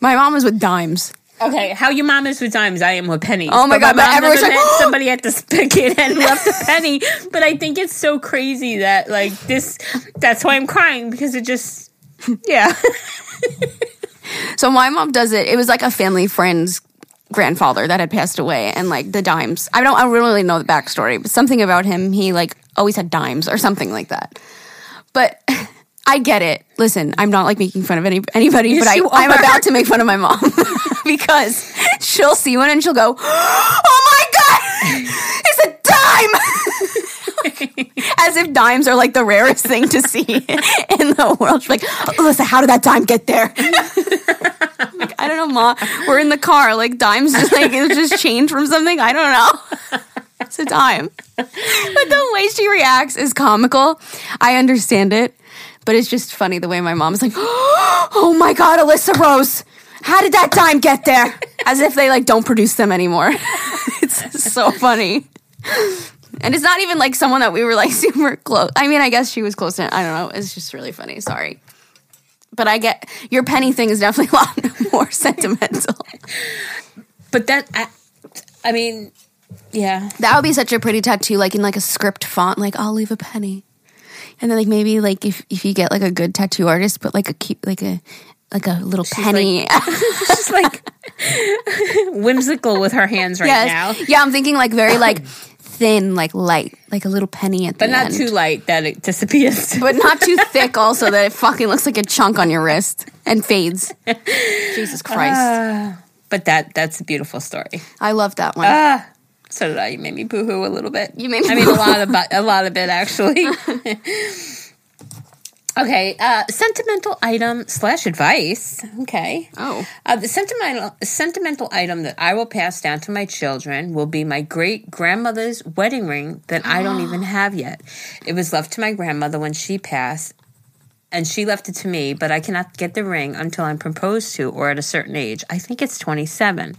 My mom was with dimes. okay how your mom is with dimes i am with pennies. Oh my God, but mom everyone's (gasps) like, somebody at the spigot and left a penny. But i think it's so crazy that like this that's why i'm crying because it just yeah (laughs) So my mom does it. It was like a family friend's grandfather that had passed away, and like the dimes. I don't. I don't really know the backstory, but something about him. He like always had dimes or something like that. But (laughs) I get it. Listen, I'm not like making fun of any anybody, but I, I'm about to make fun of my mom (laughs) because she'll see one and she'll go, (gasps) "Oh my god, it's a dime!" (laughs) As if dimes are like the rarest thing to see (laughs) in the world. She's like, Alyssa, how did that dime get there? (laughs) like, I don't know, Ma. We're in the car. Like dimes just like it just changed from something. I don't know. It's a dime. But the way she reacts is comical. I understand it. But it's just funny the way my mom's like, (gasps) Oh my god, Alyssa Rose. How did that dime get there? As if they like don't produce them anymore. it's so funny. And it's not even like someone that we were like (laughs) super close. I mean, I guess she was close to I don't know. It's just really funny. Sorry. But I get your penny thing is definitely (laughs) a lot more (laughs) sentimental. but that I, I mean yeah That would be such a pretty tattoo, like in like a script font, like I'll leave a penny. And then like maybe like if if you get like a good tattoo artist, put like a cute like a like a little penny. She's like whimsical with her hands right yes. now. Yeah, I'm thinking like very like (clears throat) thin, like light, like a little penny at But the end. But not too light that it disappears. (laughs) but not too (laughs) thick also that it fucking looks like a chunk on your wrist and fades. (laughs) Jesus Christ. Ah, but that that's a beautiful story. I love that one. Ah, so did I. You made me boo hoo a little bit. You made me I mean, a lot of a lot of it actually. Okay, uh, sentimental item slash advice. Okay. Oh. Uh, the sentimental sentimental item that I will pass down to my children will be my great grandmother's wedding ring that I don't even (gasps) have yet. It was left to my grandmother when she passed, and she left it to me, but I cannot get the ring until I'm proposed to or at a certain age. I think it's 27.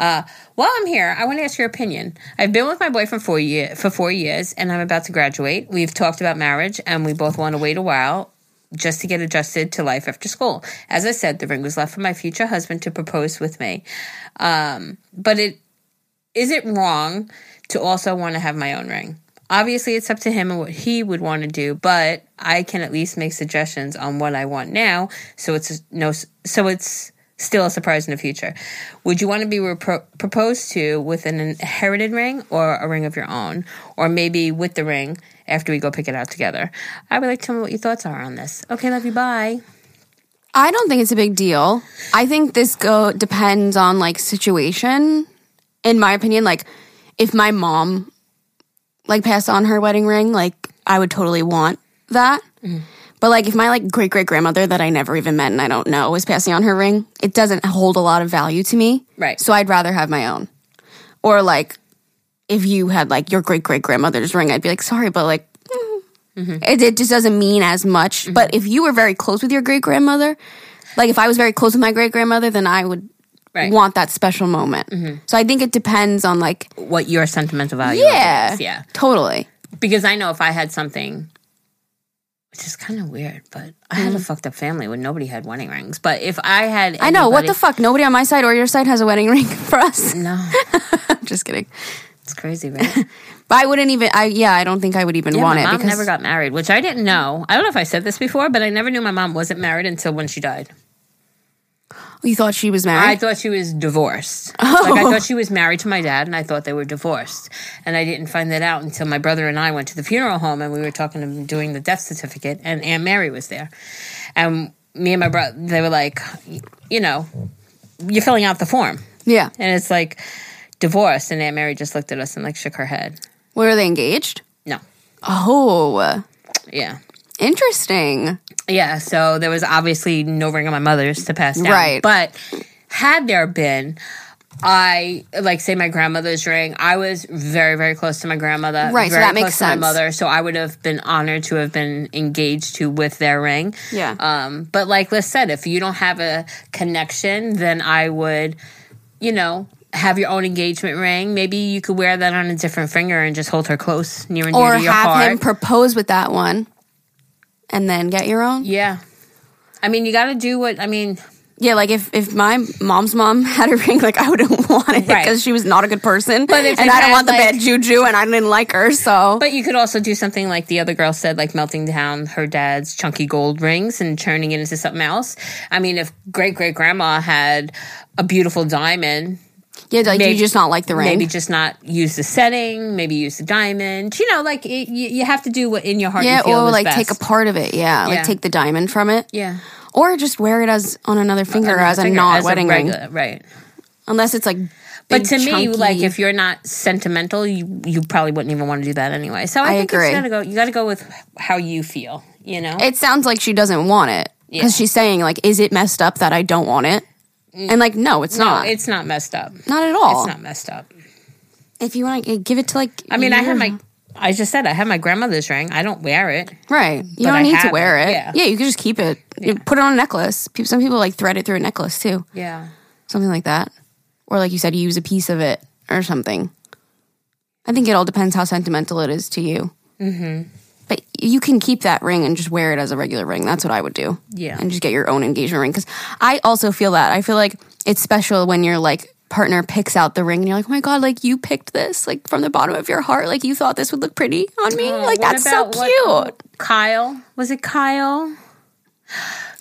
Uh, while I'm here, I want to ask your opinion. I've been with my boyfriend for year, for four years, and I'm about to graduate. We've talked about marriage, and we both want to wait a while just to get adjusted to life after school. As I said, the ring was left for my future husband to propose with me. Um, but it is it wrong to also want to have my own ring? Obviously, it's up to him and what he would want to do, but I can at least make suggestions on what I want now, so it's no, so it's still a surprise in the future. Would you want to be repro- proposed to with an inherited ring or a ring of your own, or maybe with the ring after we go pick it out together? I would like to know what your thoughts are on this. Okay, love you. Bye. I don't think it's a big deal. I think this go depends on like situation. In my opinion, like if my mom like passed on her wedding ring, like I would totally want that. Mm. But like if my like great great grandmother that I never even met and I don't know is passing on her ring, it doesn't hold a lot of value to me. Right. So I'd rather have my own. Or like if you had like your great great grandmother's ring, I'd be like, sorry, but like mm-hmm. it, it just doesn't mean as much. Mm-hmm. But if you were very close with your great grandmother, like if I was very close with my great grandmother, then I would Right. want that special moment. Mm-hmm. So I think it depends on like What your sentimental value yeah, is. Yeah. totally. because I know if I had something, which is kind of weird, but I had a mm-hmm. fucked up family when nobody had wedding rings. But if I had, I know what the anybody- fuck. Nobody on my side or your side has a wedding (laughs) ring for us. No, I'm (laughs) just kidding. it's crazy, right? (laughs) But I wouldn't even. I yeah, I don't think I would even Yeah, want my it mom because never got married, which I didn't know. I don't know if I said this before, but I never knew my mom wasn't married until when she died. You thought she was married? I thought she was divorced. Oh. Like I thought she was married to my dad, and I thought they were divorced. And I didn't find that out until my brother and I went to the funeral home, and we were talking to doing the death certificate, and Aunt Mary was there, and me and my brother, they were like, you know, you're filling out the form, yeah. and it's like divorced, and Aunt Mary just looked at us and like shook her head. Were they engaged? No, Oh, yeah. Interesting. Yeah, so there was obviously no ring on my mother's to pass down. Right. But had there been, I like say my grandmother's ring. I was very very close to my grandmother. Right, so that makes sense. my mother, so I would have been honored to have been engaged to with their ring. Yeah. Um, but like Liz said, if you don't have a connection, then I would, you know, have your own engagement ring. Maybe you could wear that on a different finger and just hold her close, near and dear or to your have heart. him propose with that one and then get your own. yeah. I mean, you got to do what I mean. Yeah, like if, if my mom's mom (laughs) had a ring, like I wouldn't (laughs) want it Right. because she was not a good person, But if and I don't had, want the like- bad juju, and I didn't like her, so But you could also do something like the other girl said, like melting down her dad's chunky gold rings and turning it into something else. I mean, if great great grandma had a beautiful diamond, yeah, like maybe- you just not like the ring. maybe just not use the setting, maybe use the diamond. You know, like it, you, you have to do what in your heart yeah, you or like best. take a part of it. Yeah, Yeah. like take the diamond from it. yeah, or just wear it as on another finger as a Finger not as a wedding ring, right? unless it's like. But to me, like if you're not sentimental, you you probably wouldn't even want to do that anyway. So I, I think agree. you gotta go. You gotta go with how you feel. You know, it sounds like she doesn't want it because Yeah. she's saying like, "Is it messed up that I don't want it?" And like, no, it's no, not. it's not messed up. not at all. It's not messed up. If you want to give it to like, I mean, I have my. I just said I have my grandmother's ring. I don't wear it. right. You but I don't need to wear it, it. yeah. Yeah, you can just keep it. You put it on a necklace. Some people like thread it through a necklace too, Yeah. something like that, or like you said, you use a piece of it or something. I think it all depends how sentimental it is to you. Mm-hmm. But you can keep that ring and just wear it as a regular ring. That's what I would do. Yeah. and just get your own engagement ring because I also feel that I feel like it's special when your like partner picks out the ring and you're like, oh my god, like you picked this like from the bottom of your heart, like you thought this would look pretty on me, like Uh, What that's so cute. what- Kyle was it Kyle?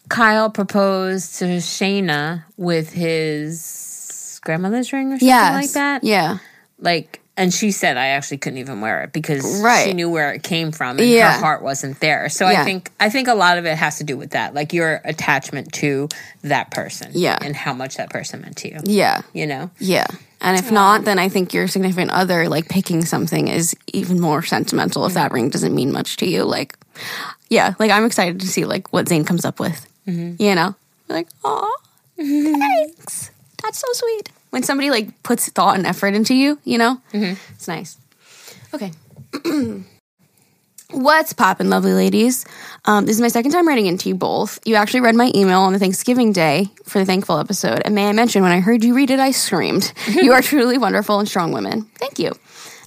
Kyle proposed to Shaina with his grandmother's ring or something yeah, like that. Yeah, Like, and she said I actually couldn't even wear it because Right. she knew where it came from and Yeah. her heart wasn't there. So Yeah. I think I think a lot of it has to do with that, like your attachment to that person, Yeah. and how much that person meant to you. yeah, You know, yeah. And if not, then I think your significant other like picking something is even more sentimental if that ring doesn't mean much to you. Like, yeah, like I'm excited to see like what Shayne comes up with. Mm-hmm. You know, like, oh, thanks. That's so sweet. When somebody like puts thought and effort into you, you know, it's nice. Okay. (clears throat) What's poppin', lovely ladies? Um, this is my second time writing into you both. You actually read my email on the Thanksgiving day for the thankful episode. And may I mention, when I heard you read it, I screamed. (laughs) you are truly wonderful and strong women. Thank you.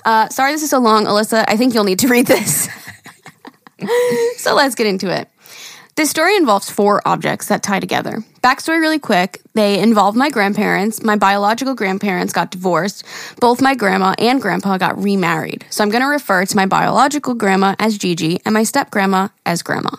Uh, sorry this is so long, Alyssa. I think you'll need to read this. (laughs) so let's get into it. This story involves four objects that tie together. Backstory really quick. They involve my grandparents. My biological grandparents got divorced. Both my grandma and grandpa got remarried. So I'm going to refer to my biological grandma as Gigi and my step grandma as grandma.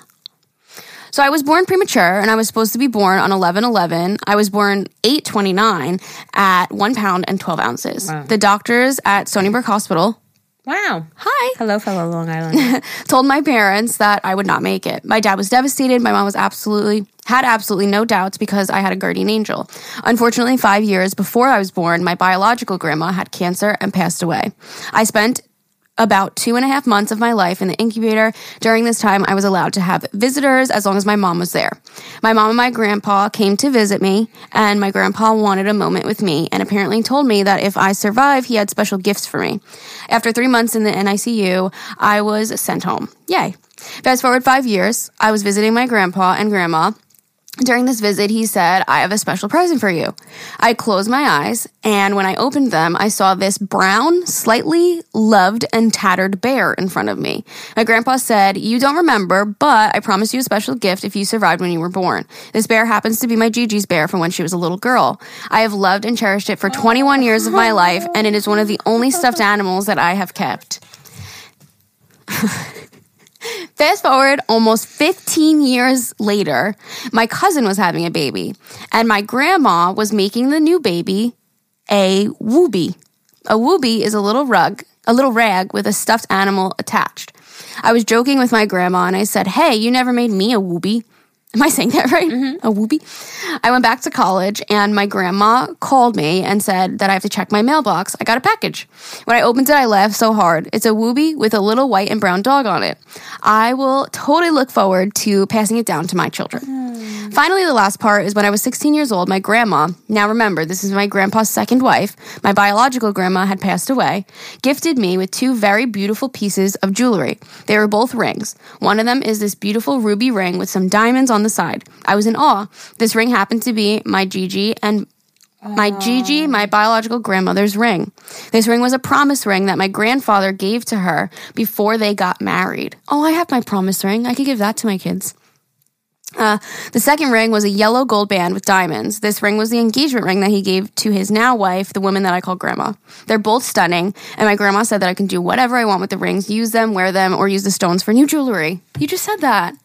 So I was born premature and I was supposed to be born on 11 11. I was born 8 29 at one pound and 12 ounces. The doctors at Stony Brook Hospital wow. Hi. Hello, fellow Long Island. (laughs) told my parents that I would not make it. My dad was devastated. My mom was absolutely had absolutely no doubts because I had a guardian angel. Unfortunately, 5 years before I was born, my biological grandma had cancer and passed away. I spent about two and a half months of my life in the incubator. During this time, I was allowed to have visitors as long as my mom was there. My mom and my grandpa came to visit me, and my grandpa wanted a moment with me and apparently told me that if I survive, he had special gifts for me. After three months in the NICU, I was sent home. Yay. Fast forward five years, I was visiting my grandpa and grandma. During this visit, he said, I have a special present for you. I closed my eyes, and when I opened them, I saw this brown, slightly loved and tattered bear in front of me. My grandpa said, You don't remember, but I promised you a special gift if you survived when you were born. This bear happens to be my Gigi's bear from when she was a little girl. I have loved and cherished it for 21 years of my life, and it is one of the only stuffed animals that I have kept. (laughs) Fast forward almost 15 years later, my cousin was having a baby, and my grandma was making the new baby a wooby. A wooby is a little rug, a little rag with a stuffed animal attached. I was joking with my grandma and I said, Hey, you never made me a wooby. Am I saying that (laughs) right? Mm-hmm. A whoopee? I went back to college and my grandma called me and said that I have to check my mailbox. I got a package. When I opened it, I laughed so hard. It's a whoopee with a little white and brown dog on it. I will totally look forward to passing it down to my children. Hmm. Finally, the last part is when I was 16 years old, my grandma, now remember, this is my grandpa's second wife, my biological grandma had passed away, gifted me with two very beautiful pieces of jewelry. They were both rings. One of them is this beautiful ruby ring with some diamonds on the side. I was in awe. This ring happened to be my Gigi and my Gigi, my biological grandmother's ring. This ring was a promise ring that my grandfather gave to her before they got married. Oh, I have my promise ring. I could give that to my kids. Uh, the second ring was a yellow gold band with diamonds. This ring was the engagement ring that he gave to his now wife, the woman that I call grandma. They're both stunning, and my grandma said that I can do whatever I want with the rings, use them, wear them, or use the stones for new jewelry. You just said that.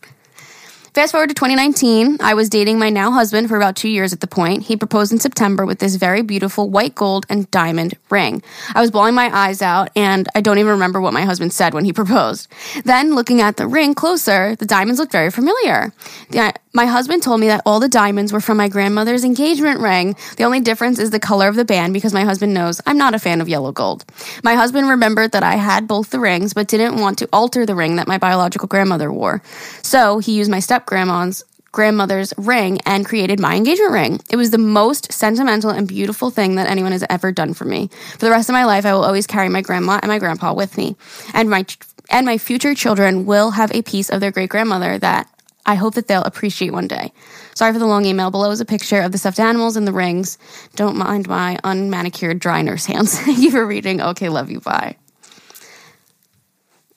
Fast forward to 2019, I was dating my now husband for about two years at the point. He proposed in September with this very beautiful white gold and diamond ring. I was bawling my eyes out, and I don't even remember what my husband said when he (laughs) proposed. Then, looking at the ring closer, the diamonds looked very familiar. The, my husband told me that all the diamonds were from my grandmother's engagement ring. The only difference is the color of the band because my husband knows I'm not a fan of yellow gold. My husband remembered that I had both the rings but didn't want to alter the ring that my biological grandmother wore. So he used my step grandma's grandmother's ring and created my engagement ring. It was the most sentimental and beautiful thing that anyone has ever done for me. For the rest of my life, I will always carry my grandma and my grandpa with me. And my and my future children will have a piece of their great grandmother that I hope that they'll appreciate one day. Sorry for the long email. Below is a picture of the stuffed animals and the rings. Don't mind my unmanicured dry nurse hands. (laughs) Thank you for reading. Okay, love you. Bye.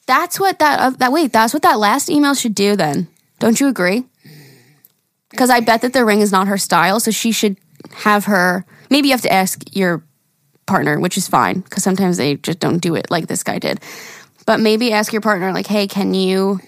That's what that uh, that wait. That's what that last email should do. Then, don't you agree? Because I bet that the ring is not her style, so she should have her. Maybe you have to ask your partner, which is fine because sometimes they just don't do it like this guy did. But maybe ask your partner, like, hey, can you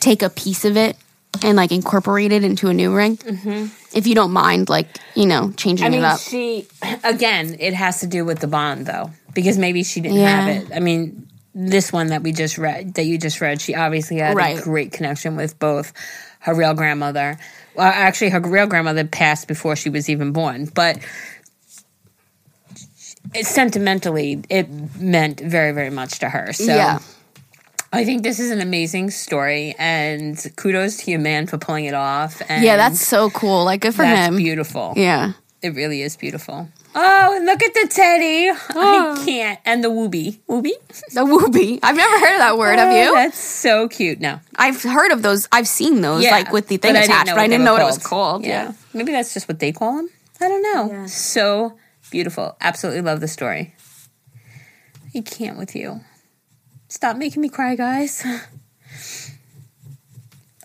take a piece of it and like incorporate it into a new ring? Mm-hmm. If you don't mind, like, you know, changing I mean, it up. she again. It has to do with the bond, though, because maybe she didn't Yeah. have it. I mean, this one that we just read, that you just read, she obviously had Right. a great connection with both her real grandmother. Well, actually, her real grandmother passed before she was even born, but it, sentimentally, it meant very, very much to her. So. yeah. I think this is an amazing story, and kudos to you, man, for pulling it off. And Yeah, that's so cool. Like, good for that's him. beautiful. Yeah. It really is beautiful. Oh, and look at the teddy. Oh. I can't. And the wooby. Wooby? (laughs) The whoopee. I've never heard of that word. Have Oh, you? That's so cute. No. I've heard of those. I've seen those, like with the thing but attached, but I they didn't know what it was called. Yeah. Maybe that's just what they call them. I don't know. So beautiful. Absolutely love the story. I can't with you. Stop making me cry, guys. (laughs)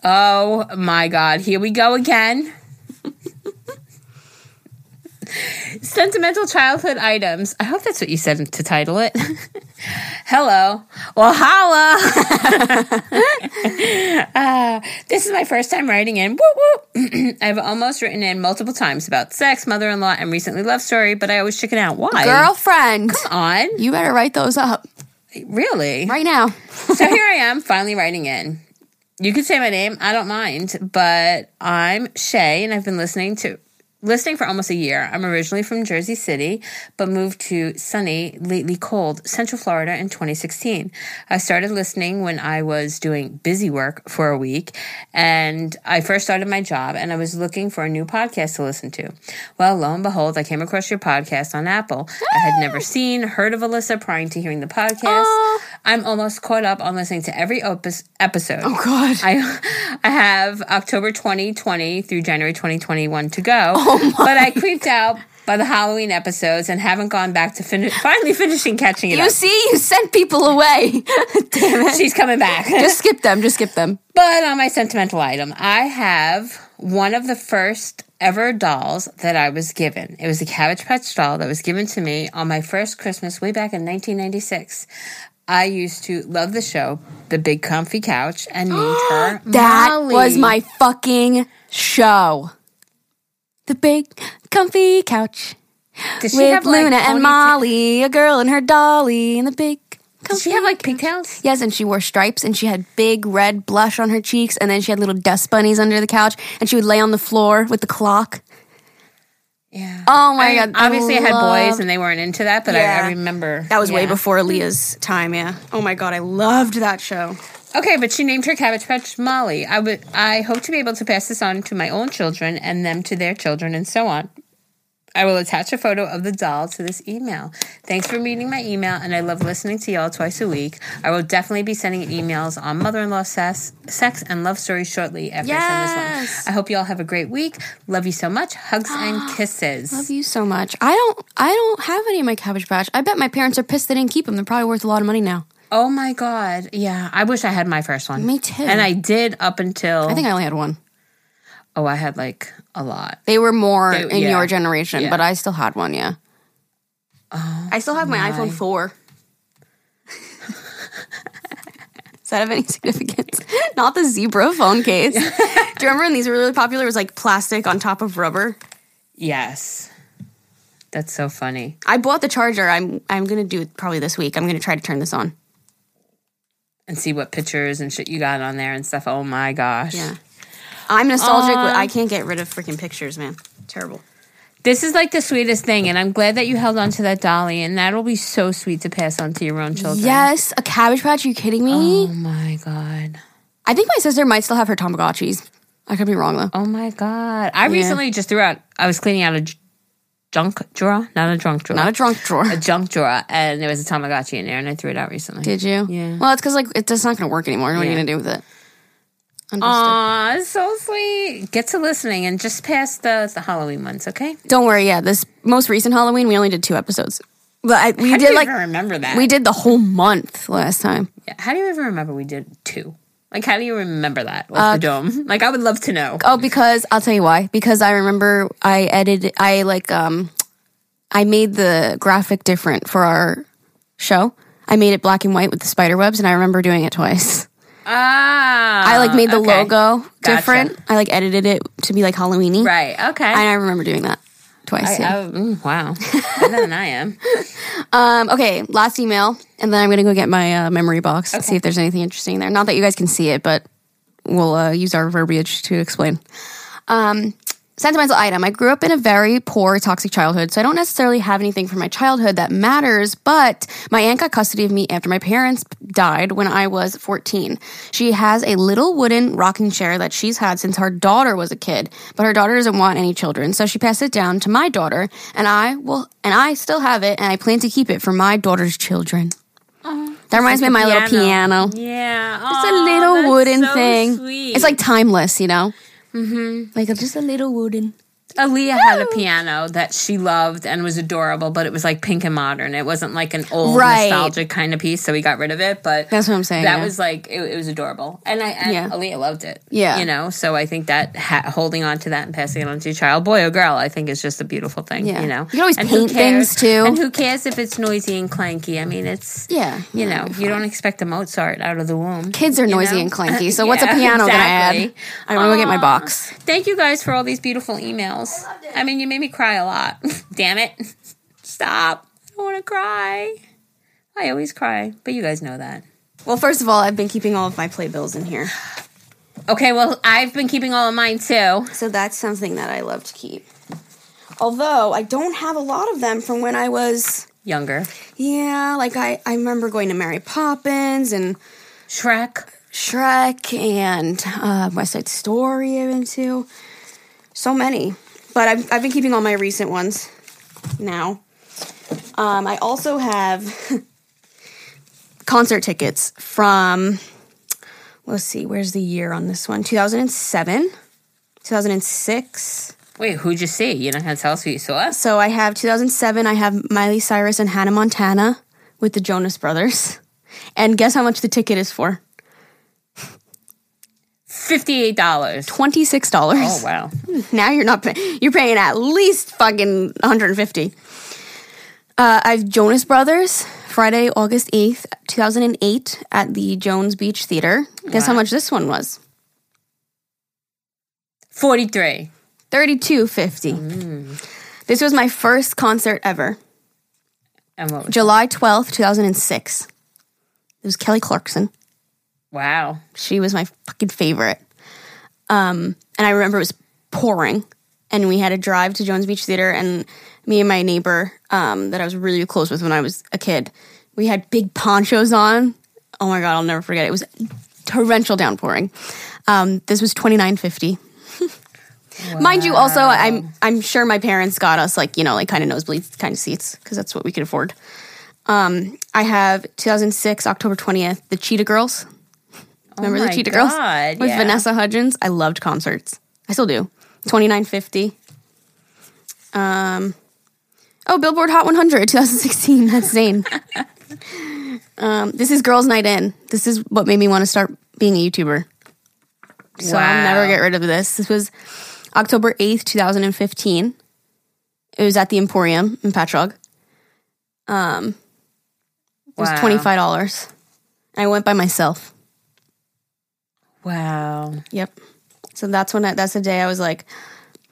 Oh my God. Here we go again. (laughs) (laughs) Sentimental childhood items. I hope that's what you said to title it. (laughs) Hello. Well, holla. (laughs) Uh, this is my first time writing in. Woo woo. (clears throat) I've almost written in multiple times about sex, mother in law, and recently love story, but I always chicken out. Why? Girlfriend, Come on. you better write those up Really? right now. so here I am, finally writing in. You can say my name, I don't mind, but I'm Shay, and I've been listening to listening for almost a year. I'm originally from Jersey City, but moved to sunny, lately cold Central Florida in 2016. I started listening when I was doing busy work for a week, and I first started my job, and I was looking for a new podcast to listen to. Well, lo and behold, I came across your podcast on Apple. I had never seen, heard of Alyssa prior to hearing the podcast. I'm almost caught up on listening to every opus episode. Oh God. I (laughs) I have October 2020 through January 2021 to go. Oh, but I (laughs) creeped out by the Halloween episodes and haven't gone back to finish finally finishing catching it You up. see, you sent people away. (laughs) Damn it. She's coming back. (laughs) Just skip them. Just skip them. but on my sentimental item, I have one of the first ever dolls that I was given. It was a Cabbage Patch doll that was given to me on my first Christmas way back in 1996. I used to love the show, The Big Comfy Couch, and (gasps) named her That Molly. was my fucking show. The big comfy couch Did she with have, like, Luna and ponytail- Molly, a girl and her dolly, and the big. Comfy she have like pigtails? Yes, and she wore stripes, and she had big red blush on her cheeks, and then she had little dust bunnies under the couch, and she would lay on the floor with the clock. Yeah. Oh my I mean, god! Obviously, I, had loved- boys and they weren't into that, but I, Yeah. I remember That was way yeah. before Leah's time. Yeah. Oh my god, I loved that show. Okay, but she named her Cabbage Patch Molly. I would. I hope to be able to pass this on to my own children and them to their children, and so on. I will attach a photo of the doll to this email. Thanks for reading my email, and I love listening to y'all twice a week. I will definitely be sending emails on mother-in-law sex, sex and love stories shortly after I send this one. I hope y'all have a great week. Love you so much. Hugs ah, and kisses. Love you so much. I don't. I don't have any of my Cabbage Patch. I bet my parents are pissed they didn't keep them. They're probably worth a lot of money now. Oh my god. Yeah, I wish I had my first one. Me too. And I did up until I think I only had one. oh, I had like a lot. They were more They- in yeah. your generation, Yeah. but I still had one. Yeah. Oh, I still have my, iPhone four. (laughs) Does that have any significance? (laughs) Not the zebra phone case. (laughs) Do you remember when these were really popular? It was like plastic on top of rubber. Yes. That's so funny. I bought the charger. I'm I'm gonna do it probably this week. I'm gonna try to turn this on. And see what pictures and shit you got on there and stuff. Oh my gosh. Yeah. I'm nostalgic. but I um, can't get rid of freaking pictures, man. Terrible. This is like the sweetest thing, and I'm glad that you held on to that dolly, and that'll be so sweet to pass on to your own children. Yes, a Cabbage Patch. Are you kidding me? Oh my god. I think my sister might still have her Tamagotchis. I could be wrong though. Oh my god. I recently just threw out. I was cleaning out a junk drawer, not a drunk drawer, Not a drunk drawer. a junk drawer, and there was a Tamagotchi in there, and I threw it out recently. Did you? Yeah. Well, it's because like it's just not going to work anymore. What are you going to do with it? Understood. Aw, it's so sweet. Get to listening and just pass the the Halloween ones, okay? Don't worry. Yeah, this most recent Halloween, we only did two episodes. But I, we How did like even remember that? we did the whole month last time. Yeah, How do you even remember we did two? Like, how do you remember that off the dome? Like, I would love to know. Oh, because I'll tell you why. Because I remember I edited. I like um, I made the graphic different for our show. I made it black and white with the spider webs, and I remember doing it twice. Ah, I like made the okay. logo Gotcha. different. I like edited it to be like Halloweeny. Right. Okay. And I remember doing that twice. I, yeah. I, mm, wow. (laughs) Better than I am. Um, okay, last email, and then I'm gonna go get my uh, memory box and see if there's anything interesting there. Not that you guys can see it, but we'll uh, use our verbiage to explain. Um, sentimental item. I grew up in a very poor, toxic childhood, so I don't necessarily have anything from my childhood that matters. But my aunt got custody of me after my parents died when I was 14. She has a little wooden rocking chair that she's had since her daughter was a kid, but her daughter doesn't want any children, so she passed it down to my daughter, and I will, and I still have it, and I plan to keep it for my daughter's children. that reminds me of my little piano. Yeah. It's a little wooden thing. Sweet. It's like timeless, you know. Mm-hmm. Like I'm just a little wooden. Aaliyah had a piano that she loved and was adorable, but it was like pink and modern. It wasn't like an old Right. nostalgic kind of piece, so we got rid of it. But That's what I'm saying, That yeah. was like it, it was adorable, and I and Yeah. Aaliyah loved it. Yeah. you know. So I think that ha- holding on to that and passing it on to your child, boy or girl, I think is just a beautiful thing. Yeah. You know, You can always And paint things, too. And who cares if it's noisy and clanky? I mean, it's Yeah, You yeah, know, you don't expect a Mozart out of the womb. Kids are noisy know? and clanky. (laughs) So what's a piano gonna add? exactly. I want to go get my box. Thank you guys for all these beautiful emails. I, mean, you made me cry a lot. (laughs) Damn it. Stop. I don't want to cry. I always cry, but you guys know that. Well, first of all, I've been keeping all of my playbills in here, Okay, well, I've been keeping all of mine too. so that's something that I love to keep. Although I don't have a lot of them from when I was, Younger. yeah, like I I remember going to Mary Poppins and Shrek. Shrek and uh, West Side Story. I've been to so many, but I've I've been keeping all my recent ones now. Um, I also have (laughs) concert tickets from. Let's see, where's the year on this one? 2007, 2006. Wait, who'd you see? You're not going to tell us who you saw? So I have 2007. I have Miley Cyrus and Hannah Montana with the Jonas Brothers. And guess how much the ticket is for? $58. Twenty six dollars. Oh, wow. (laughs) Now you're not paying. You're paying at least fucking 150. Uh, I've Jonas Brothers Friday, August 8th, 2008 at the Jones Beach Theater. Guess how much this one was? 43. 32.50. This was my first concert ever. And what was July 12th, 2006. It was Kelly Clarkson. Wow. She was my fucking favorite. Um, and I remember it was pouring, and we had to drive to Jones Beach Theater, and me and my neighbor um, that I was really close with when I was a kid, we had big ponchos on. Oh my god, I'll never forget. It was torrential downpouring. Um, this was twenty nine fifty. (laughs) Mind you, also I'm I'm sure my parents got us like you know like kind of nosebleed kind of seats because that's what we could afford. Um, I have 2006 October 20th, the Cheetah Girls. Remember the Oh my Cheetah Girls with yeah. Vanessa Hudgens? I loved concerts. I still do. 2950. Um, oh, Billboard Hot 100 (laughs) 2016. That's Shayne. (laughs) um, this is Girls Night In. This is what made me want to start being a YouTuber. So I'll never get rid of this. This was October 8th, 2015. It was at the Emporium in Patchogue. Um, it was Wow. $25. I went by myself. Wow. Yep. So that's when I, that's the day I was like,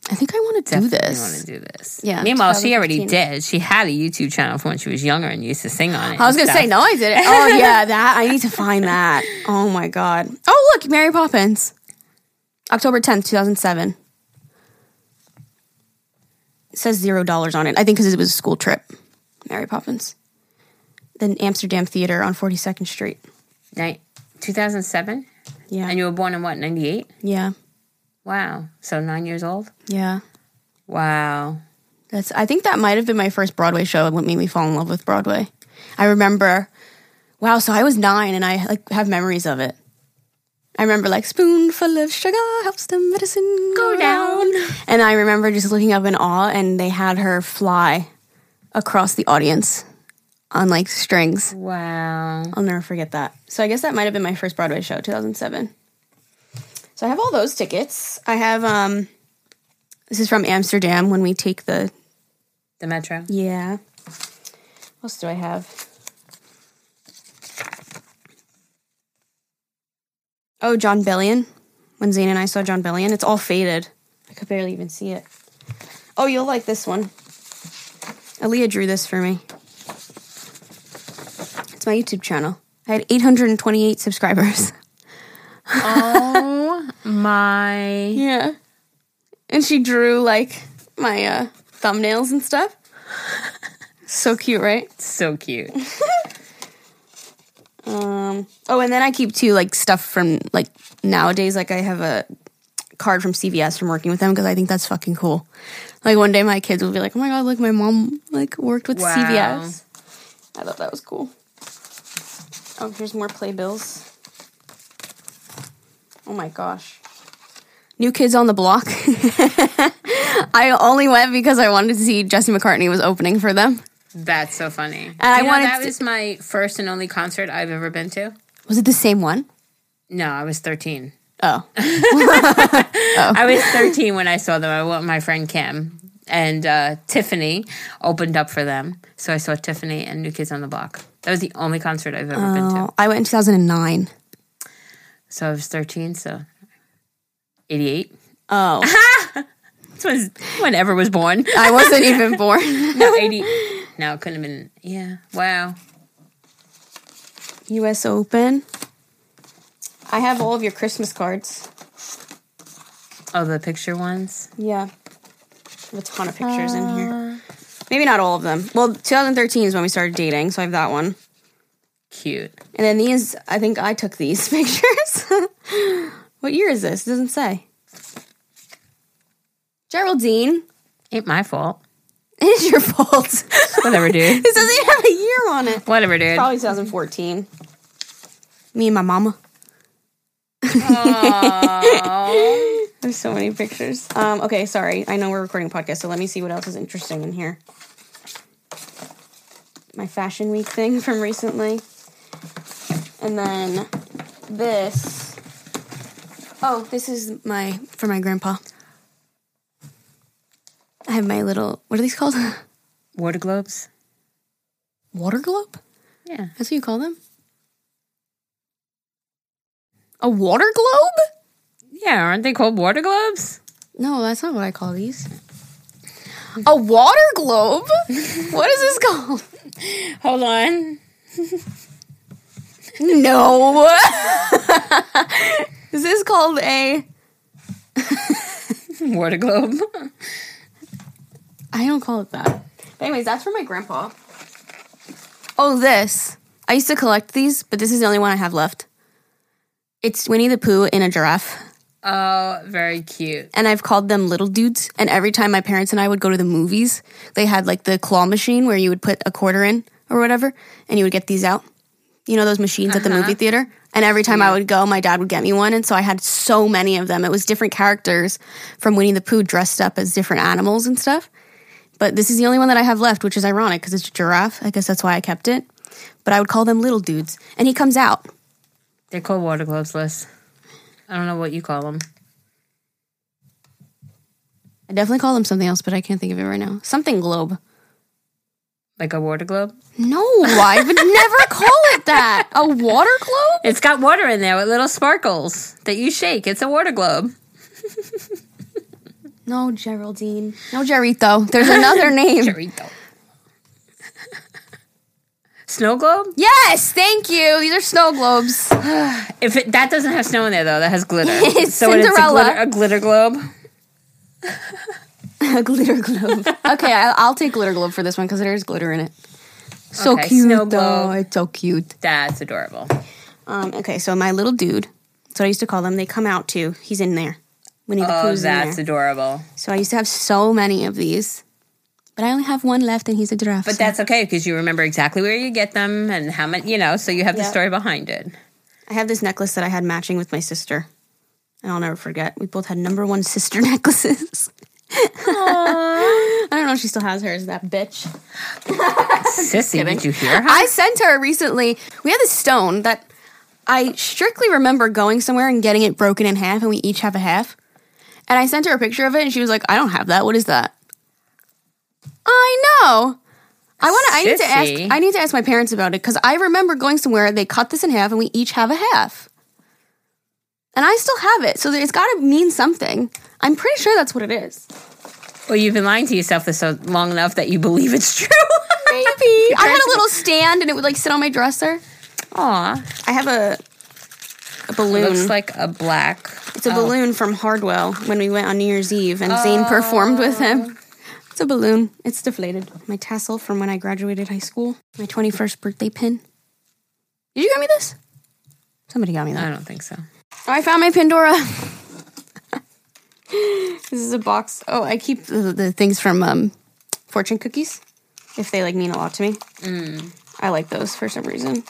I think I want to do this. want to do this. Yeah, Meanwhile, she already did. She had a YouTube channel from when she was younger and used to sing on it. I was gonna say no, I did it. Oh yeah, (laughs) that I need to find that. Oh my god. Oh look, Mary Poppins, October tenth, two thousand seven. It says zero dollars on it. I think because it was a school trip. Mary Poppins. Then Amsterdam Theater on Forty Second Street. Ni- 2007? Yeah. And you were born in what, 98? yeah. Wow. So nine years old? Yeah. Wow. That's. I think that might have been my first Broadway show. and What made me fall in love with Broadway. I remember. Wow. So I was nine, and I like have memories of it. I remember like spoonful of sugar helps the medicine go down. And I remember just looking up in awe, and they had her fly across the audience on like strings. Wow. I'll never forget that. So I guess that might have been my first Broadway show, 2007. So I have all those tickets. I have um this is from Amsterdam when we take the The Metro? yeah. What else do I have? Oh, Jon Bellion. When Shayne and I saw Jon Bellion, it's all faded. I could barely even see it. Oh, you'll like this one. Aaliyah drew this for me. It's my YouTube channel. I had 828 subscribers. Oh my. Yeah. And she drew like my uh, thumbnails and stuff. so cute, right? So cute. (laughs) Um, oh, and then I keep too like stuff from like nowadays. Like I have a card from CVS from working with them because I think that's fucking cool. Like one day my kids will be like, "Oh my god, look, my mom like worked with Wow. CVS." I thought that was cool. Oh, here's more playbills. Oh my gosh. New Kids on the Block. (laughs) I only went because I wanted to see Jesse McCartney was opening for them. That's so funny. And I know, wanted that to- was my first and only concert I've ever been to. Was it the same one? No, I was 13. (laughs) Oh. I was 13 when I saw them. I went with my friend Kim and uh, Tiffany opened up for them. So I saw Tiffany and New Kids on the Block. That was the only concert I've ever been to. Oh, I went in 2009. So I was 13, so 88. Oh. (laughs) This was whenever was born. I wasn't even (laughs) born. No, 80. No, it couldn't have been. Yeah. Wow. US Open. I have all of your Christmas cards. Oh, the picture ones. Yeah. I have a ton of pictures in uh, here. Maybe not all of them. Well, 2013 is when we started dating, so I have that one. Cute. And then these, I think I took these (laughs) pictures. what year is this? It doesn't say. Geraldine, Ain't my fault. (laughs) it is your fault. Whatever, dude. (laughs) this doesn't even have a year on it. Whatever, dude. Probably 2014. Me and my mama. There's so many pictures. Um, okay, sorry. I know we're recording a podcast, so let me see what else is interesting in here. My Fashion Week thing (laughs) from recently. And then this. Oh, this is my for my grandpa. I have my little what are these called? (laughs) Water globes. Water globe? Yeah. That's what you call them? A water globe? Yeah, aren't they called water globes? No, that's not what I call these. A water globe? what is this called? Hold on. No. This is this called a Water globe. I don't call it that. But anyways, that's for my grandpa. Oh, this. I used to collect these, but this is the only one I have left. It's Winnie the Pooh in a giraffe. Oh, very cute. and I've called them little dudes. And every time my parents and I would go to the movies, they had like the claw machine where you would put a quarter in or whatever, and you would get these out. You know those machines at the uh-huh. movie theater? And every time I would go, my dad would get me one. And so I had so many of them. It was different characters from Winnie the Pooh dressed up as different animals and stuff. But this is the only one that I have left, which is ironic because it's a giraffe. I guess that's why I kept it. But I would call them little dudes. And he comes out. They're called water gloves, Liz. I don't know what you call them. I definitely call them something else, but I can't think of it right now. Something globe. Like a water globe? No, I would (laughs) never call it that. A water globe? It's got water in there with little sparkles that you shake. It's a water globe. No, Geraldine. No, Jerito. There's another (laughs) name. Chorito. Snow globe? yes, thank you. These are snow globes. (sighs) If it, that doesn't have snow in there though, that has glitter. (laughs) It's so it's a Cinderella. glitter, a glitter globe. (laughs) a glitter globe. Okay, I, I'll take glitter globe for this one because there's glitter in it. So Okay, cute, snow though. globe. It's so cute. That's adorable. Um, okay, so my little dude. That's what I used to call them. They come out too. He's in there. Winnie the Oh, Pooh's in that's there. adorable. So I used to have so many of these, but I only have one left, and he's a giraffe. But so- that's okay because you remember exactly where you get them and how many, you know, so you have the story behind it. I have this necklace that I had matching with my sister, and I'll never forget. We both had number one sister (laughs) necklaces. (laughs) I don't know if she still has hers. That bitch. (laughs) Sissy, did you hear her? I sent her recently. We had this stone that I strictly remember going somewhere and getting it broken in half, and we each have a half. And I sent her a picture of it, and she was like, "I don't have that. What is that?" I know. I want to. I need to ask. I need to ask my parents about it because I remember going somewhere. They cut this in half, and we each have a half. And I still have it, so it's got to mean something. I'm pretty sure that's what it is. well, you've been lying to yourself this so long enough that you believe it's (laughs) true. Maybe I had a little stand, and it would like sit on my dresser. Aw, I have a a balloon. looks like a black. It's a oh. balloon from Hardwell when we went on New Year's Eve and Shayne oh. performed with him. It's a balloon. It's deflated. My tassel from when I graduated high school. My 21st birthday pin. Did you get me this? Somebody got me that. I don't think so. Oh, I found my Pandora. (laughs) this is a box. Oh, I keep the, the things from um, fortune cookies if they like mean a lot to me. I like those for some reason.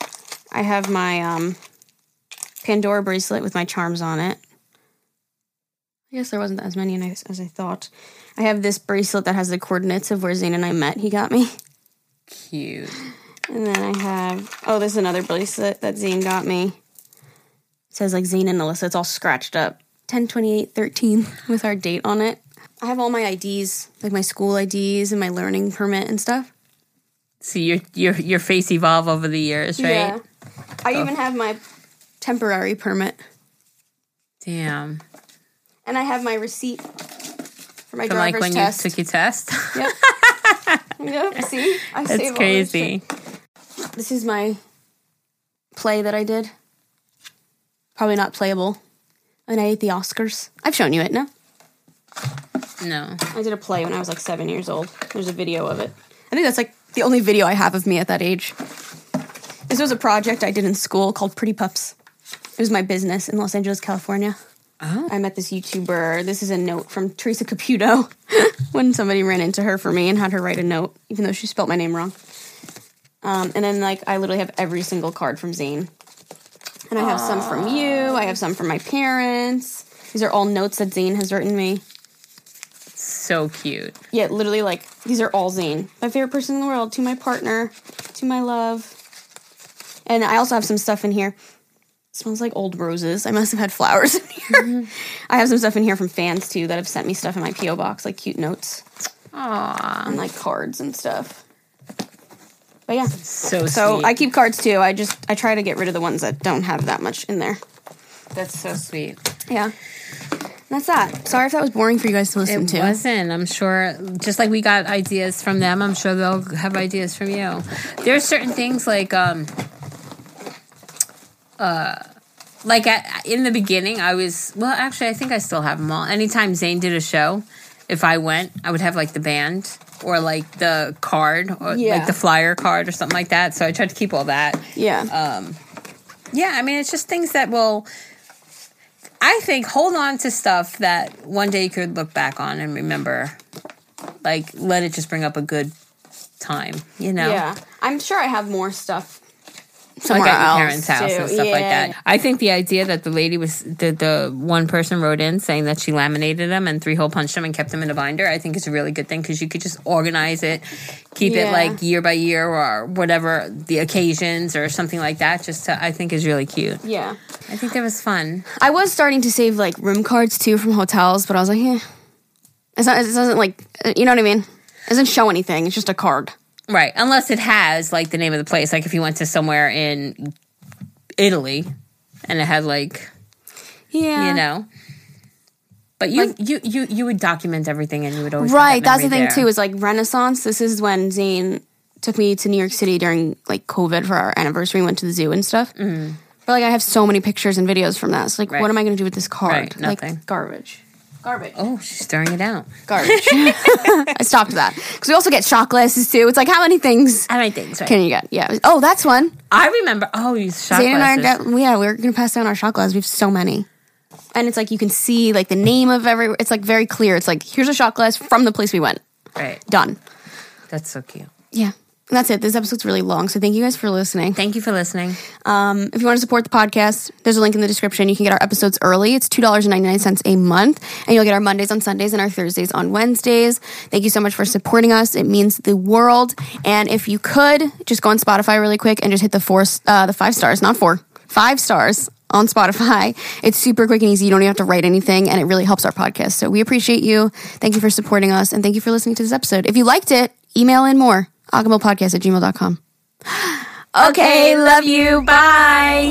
I have my um, Pandora bracelet with my charms on it. I guess there wasn't as many as I thought. I have this bracelet that has the coordinates of where Shayne and I met. He got me. Cute. And then I have oh, this is another bracelet that Shayne got me. It says like Shayne and Alyssa. It's all scratched up. 10 28 13 (laughs) with our date on it. I have all my IDs, like my school IDs and my learning permit and stuff. See your your your face evolve over the years, right? Yeah. I oh. even have my temporary permit. Damn. And I have my receipt for my From driver's like when test. you took your test. (laughs) Yep. yep. See? I save all That's this crazy. shit. This is my play that I did. Probably not playable. And I ate the Oscars. I've shown you it, no? No. I did a play when I was like seven years old. There's a video of it. I think that's like the only video I have of me at that age. This was a project I did in school called Pretty Pups. It was my business in Los Angeles, California. Oh. I met this YouTuber. This is a note from Teresa Caputo (laughs) when somebody ran into her for me and had her write a note, even though she spelt my name wrong. Um, and then, like, I literally have every single card from Shayne. And I have some from you. I have some from my parents. These are all notes that Shayne has written me. So cute. Yeah, literally, like, these are all Shayne. My favorite person in the world, to my partner, to my love. And I also have some stuff in here. Smells like old roses. I must have had flowers in here. I have some stuff in here from fans, too, that have sent me stuff in my P.O. box, like cute notes Aw. and, like, cards and stuff. But yeah. So So sweet. I keep cards, too. I just, I try to get rid of the ones that don't have that much in there. That's so sweet. Yeah. That's that. Sorry if that was boring for you guys to listen It to. wasn't. I'm sure, just like we got ideas from them, I'm sure they'll have ideas from you. There are certain things like, um, uh, like at, in the beginning, I was well. Actually, I think I still have them all. Anytime Shayne did a show, if I went, I would have like the band or like the card or Yeah. like the flyer card or something like that. So I tried to keep all that. Yeah. Um, Yeah, I mean, it's just things that will I think hold on to stuff that one day you could look back on and remember. Like, let it just bring up a good time, you know? Yeah, I'm sure I have more stuff like somewhere at your parents' house too. and stuff like that. I think the idea that the lady was the the one person wrote in saying that she laminated them and three hole punched them and kept them in a binder. I think is a really good thing because you could just organize it, keep it like year by year or whatever the occasions or something like that. Just to, I think is really cute. Yeah, I think that was fun. I was starting to save like room cards too from hotels, but I was like, yeah, it's not. It doesn't like, uh, you know what I mean? It doesn't show anything. It's just a card. Right, unless it has like the name of the place. Like if you went to somewhere in Italy and it had like Yeah, you know. But you, you you you would document everything and you would always right. that That's the thing there. too. Is like Renaissance. This is when Shayne took me to New York City during like COVID for our anniversary. We went to the zoo and stuff. Mm. But like, I have so many pictures and videos from that. So like, Right. what am I going to do with this card? Right. Like garbage. Garbage. Oh, she's throwing it out. Garbage. (laughs) I stopped that because we also get shot glasses too. It's like how many things How many things? Right? can you get? Yeah. Oh, that's one. I remember. Oh, you shot Shayne and I glasses. yeah, we're gonna pass down our shot glasses. We have so many, and it's like you can see like the name of every. It's like very clear. It's like here's a shot glass from the place we went. right. Done. That's so cute. Yeah, that's it. This episode's really long, so thank you guys for listening. Thank you for listening. Um, if you want to support the podcast, there's a link in the description. You can get our episodes early. It's two dollars and ninety nine cents a month, and you'll get our Mondays on Sundays and our Thursdays on Wednesdays. Thank you so much for supporting us. It means the world. And if you could just go on Spotify really quick and just hit the four, uh, the five stars, not four, five stars on Spotify. It's super quick and easy. You don't even have to write anything, and it really helps our podcast. So we appreciate you. Thank you for supporting us, and thank you for listening to this episode. If you liked it, email in more. Podcast at gmail.com. (gasps) Okay, love you. Bye.